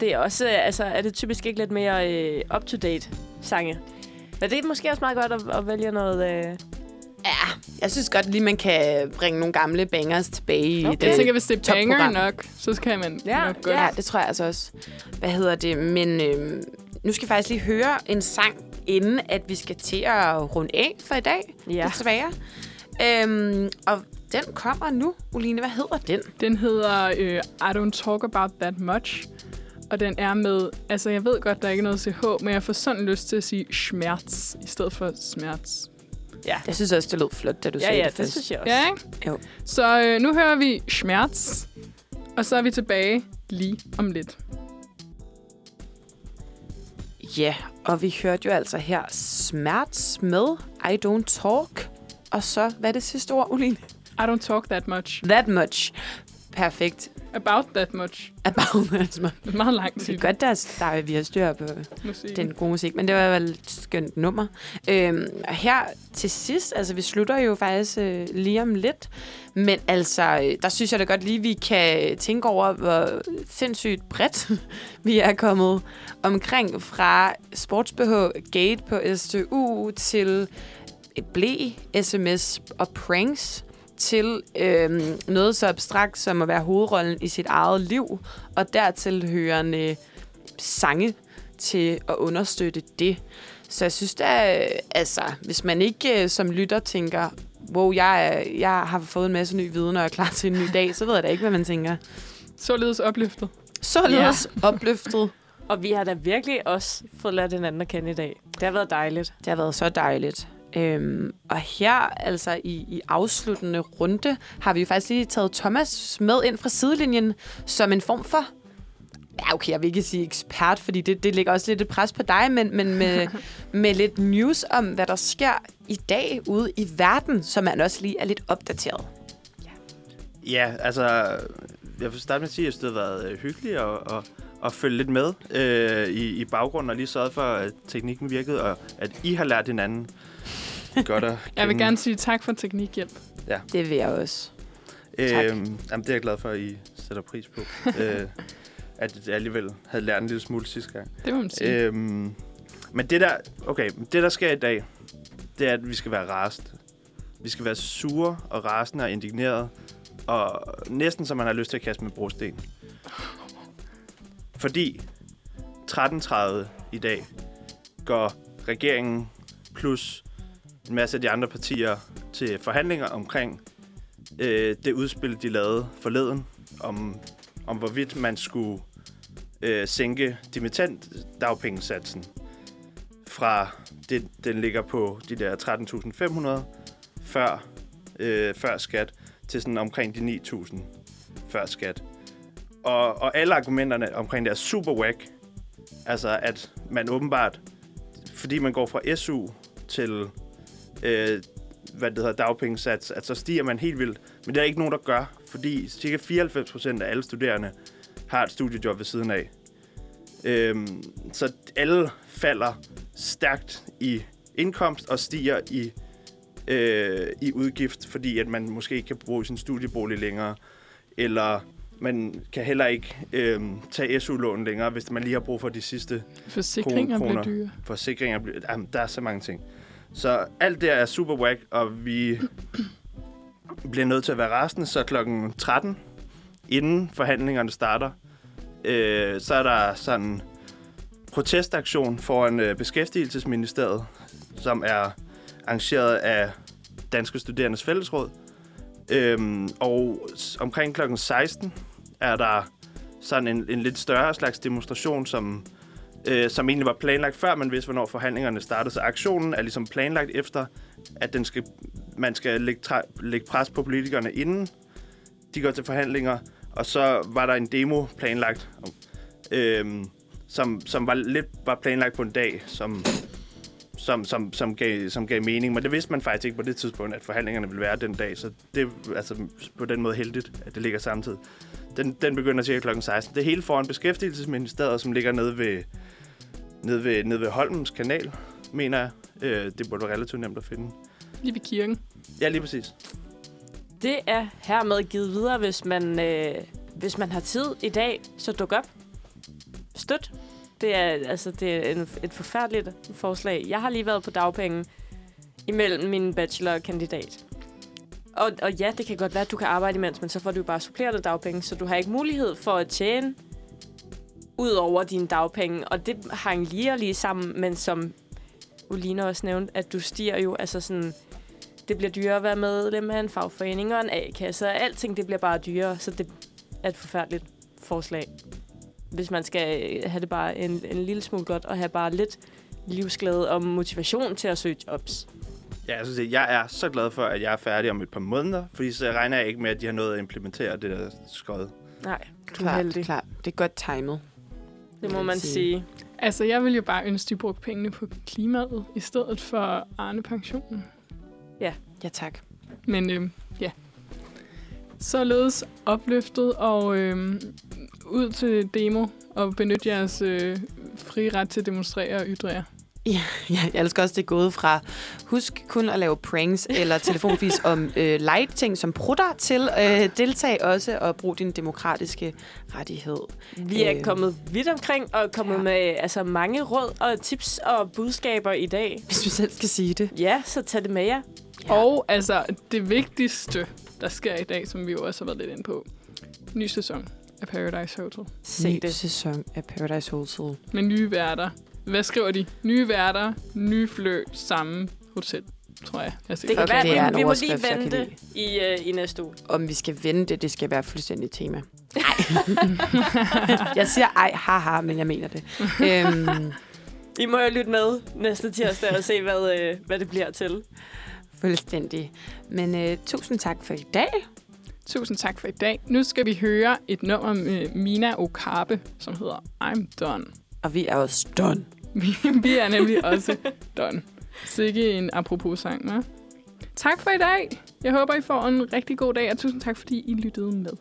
det er også, altså, er det typisk ikke lidt mere øh, up-to-date sange? Men det er måske også meget godt at, at vælge noget... Øh, Ja, jeg synes godt lige, man kan bringe nogle gamle bangers tilbage i Okay. det. Jeg tænker, hvis det er banger nok, så kan man Ja, nok godt. Ja, det tror jeg altså også. Hvad hedder det? Men øh, nu skal vi faktisk lige høre en sang, inden at vi skal til at runde af for i dag. ja. Desværre. Øhm, og den kommer nu. Oline, hvad hedder den? Den hedder øh, I Don't Talk About That Much. Og den er med, altså jeg ved godt, der er ikke noget CH, men jeg får sådan lyst til at sige schmerz i stedet for smerts. Jeg synes også, det lød flot, da du Ja, sagde ja, det det først. synes jeg også. Ja, ikke? Jo. Så øh, nu hører vi schmerz, og så er vi tilbage lige om lidt. Ja, og vi hørte jo altså her Smerts med I Don't Talk. Og så, hvad er det sidste ord, Oline? I don't talk that much. That much. Perfekt. About that much. About that much. Det er meget lang Det tid. er godt, der, er- der er, vi har styr på musik. den gode musik, men det var vel et skønt nummer. Øhm, og her til sidst, altså vi slutter jo faktisk øh, lige om lidt, men altså, øh, der synes jeg da godt lige, vi kan tænke over, hvor sindssygt bredt vi er kommet omkring fra sportsbh gate på STU til blæ, sms og pranks til øhm, noget så abstrakt som at være hovedrollen i sit eget liv, og dertil hørende sange til at understøtte det. Så jeg synes da, altså, hvis man ikke øh, som lytter tænker, wow, jeg, jeg har fået en masse ny viden og er klar til en ny dag, så ved jeg da ikke, hvad man tænker. Således opløftet. Således ja. opløftet. Og vi har da virkelig også fået lært hinanden at kende i dag. Det har været dejligt. Det har været så dejligt. Øhm, og her, altså i, i afsluttende runde, har vi jo faktisk lige taget Thomas med ind fra sidelinjen som en form for Ja, okay, jeg vil ikke sige ekspert, fordi det, det lægger også lidt et pres på dig, men, men med, med lidt news om, hvad der sker i dag ude i verden, så man også lige er lidt opdateret. Ja, altså, jeg vil starte med at sige, at det har været øh, hyggeligt at, at, at følge lidt med øh, i, i baggrunden, og lige sørget for, at teknikken virkede, og at I har lært hinanden godt at Jeg vil gerne sige tak for teknikhjælp. Det vil jeg også. Tak. jamen, det er jeg glad for, at I sætter pris på. øh, at jeg alligevel havde lært en lille smule sidste gang. Det må man sige. Øhm, men det der, okay, det der sker i dag, det er, at vi skal være rasende. Vi skal være sure og rasende og indigneret, og næsten som man har lyst til at kaste med brosten. Fordi 13.30 i dag går regeringen plus en masse af de andre partier til forhandlinger omkring øh, det udspil, de lavede forleden, om, om hvorvidt man skulle øh, sænke dimittent dagpengesatsen fra, det, den ligger på de der 13.500 før, øh, før skat, til sådan omkring de 9.000 før skat. Og, og alle argumenterne omkring det er super whack. Altså, at man åbenbart, fordi man går fra SU til, øh, hvad det hedder, dagpengesats, at så stiger man helt vildt. Men det er ikke nogen, der gør, fordi cirka 94 procent af alle studerende har et studiejob ved siden af. Øhm, så alle falder stærkt i indkomst og stiger i, øh, i udgift, fordi at man måske ikke kan bruge sin studiebolig længere, eller man kan heller ikke øh, tage SU-lån længere, hvis man lige har brug for de sidste Forsikringer bliver kroner. dyre. forsikringer. bliver- Jamen, der er så mange ting. Så alt der er super whack, og vi bliver nødt til at være resten, så klokken 13, inden forhandlingerne starter, øh, så er der sådan en protestaktion foran øh, Beskæftigelsesministeriet, som er arrangeret af Danske Studerendes Fællesråd. Øhm, og omkring klokken 16 er der sådan en, en lidt større slags demonstration, som øh, som egentlig var planlagt før man vidste, hvornår forhandlingerne startede. Så aktionen er ligesom planlagt efter, at den skal, man skal lægge, tra- lægge pres på politikerne inden de går til forhandlinger. Og så var der en demo planlagt, øh, som, som var lidt var planlagt på en dag, som, som, som, som, gav, som gav mening. Men det vidste man faktisk ikke på det tidspunkt, at forhandlingerne ville være den dag. Så det er altså på den måde heldigt, at det ligger samtidig. Den, den begynder cirka kl. 16. Det er hele foran Beskæftigelsesministeriet, som ligger nede ved, nede ved, nede ved Holmens kanal, mener jeg. Øh, det burde være relativt nemt at finde. Lige ved kirken. Ja, lige præcis. Det er hermed givet videre, hvis man, øh, hvis man har tid i dag, så duk op. Støt. Det er, altså, det er en, et forfærdeligt forslag. Jeg har lige været på dagpenge imellem min bachelor og kandidat. Og, og ja, det kan godt være, at du kan arbejde imens, men så får du jo bare supplerende dagpenge, så du har ikke mulighed for at tjene ud over dine dagpenge. Og det hang lige og lige sammen, men som Ulina også nævnte, at du stiger jo, altså sådan, det bliver dyrere at være medlem af en fagforening og en A-kasse, og alting det bliver bare dyrere, så det er et forfærdeligt forslag. Hvis man skal øh, have det bare en, en lille smule godt, og have bare lidt livsglæde og motivation til at søge jobs. Ja, jeg, synes, det- jeg er så glad for, at jeg er færdig om et par måneder, fordi så regner jeg ikke med, at de har nået at implementere det der skød. Nej, du er Klart, heldig. klart. Det er godt timet. Det må man sige. sige. Altså, jeg vil jo bare ønske, de brugte pengene på klimaet, i stedet for Arne-pensionen. Ja, tak. Men øhm, ja. Således opløftet og øhm, ud til demo og benytte jeres øh, fri ret til at demonstrere og ytre jer. Ja, jeg elsker også, det gået fra husk kun at lave pranks eller telefonfis om øh, light-ting som prutter til øh, deltag også og brug din demokratiske rettighed. Vi er Øh. kommet vidt omkring og kommet Ja. ja. med altså, mange råd og tips og budskaber i dag. Hvis vi selv skal sige det. Ja, så tag det med jer. Ja. Og altså, det vigtigste, der sker i dag, som vi jo også har været lidt inde på. Ny sæson af Paradise Hotel. Se Ny det. sæson af Paradise Hotel. Med nye værter. Hvad skriver de? Nye værter, nye flø, samme hotel, tror jeg. jeg Det kan Okay, være, det er en vi, må lige vente i, uh, i næste uge. Om vi skal vende det, det skal være fuldstændig tema. Nej. jeg siger ej, haha, men jeg mener det. øhm, I må jo lytte med næste tirsdag og se, hvad, øh, hvad det bliver til. fuldstændig. Men øh, tusind tak for i dag. Tusind tak for i dag. Nu skal vi høre et nummer med Mina Okabe, som hedder I'm Done. Og vi er også done. Vi, vi er nemlig også done. Sikke en apropos sang, hva'? Tak for i dag. Jeg håber, I får en rigtig god dag, og tusind tak, fordi I lyttede med.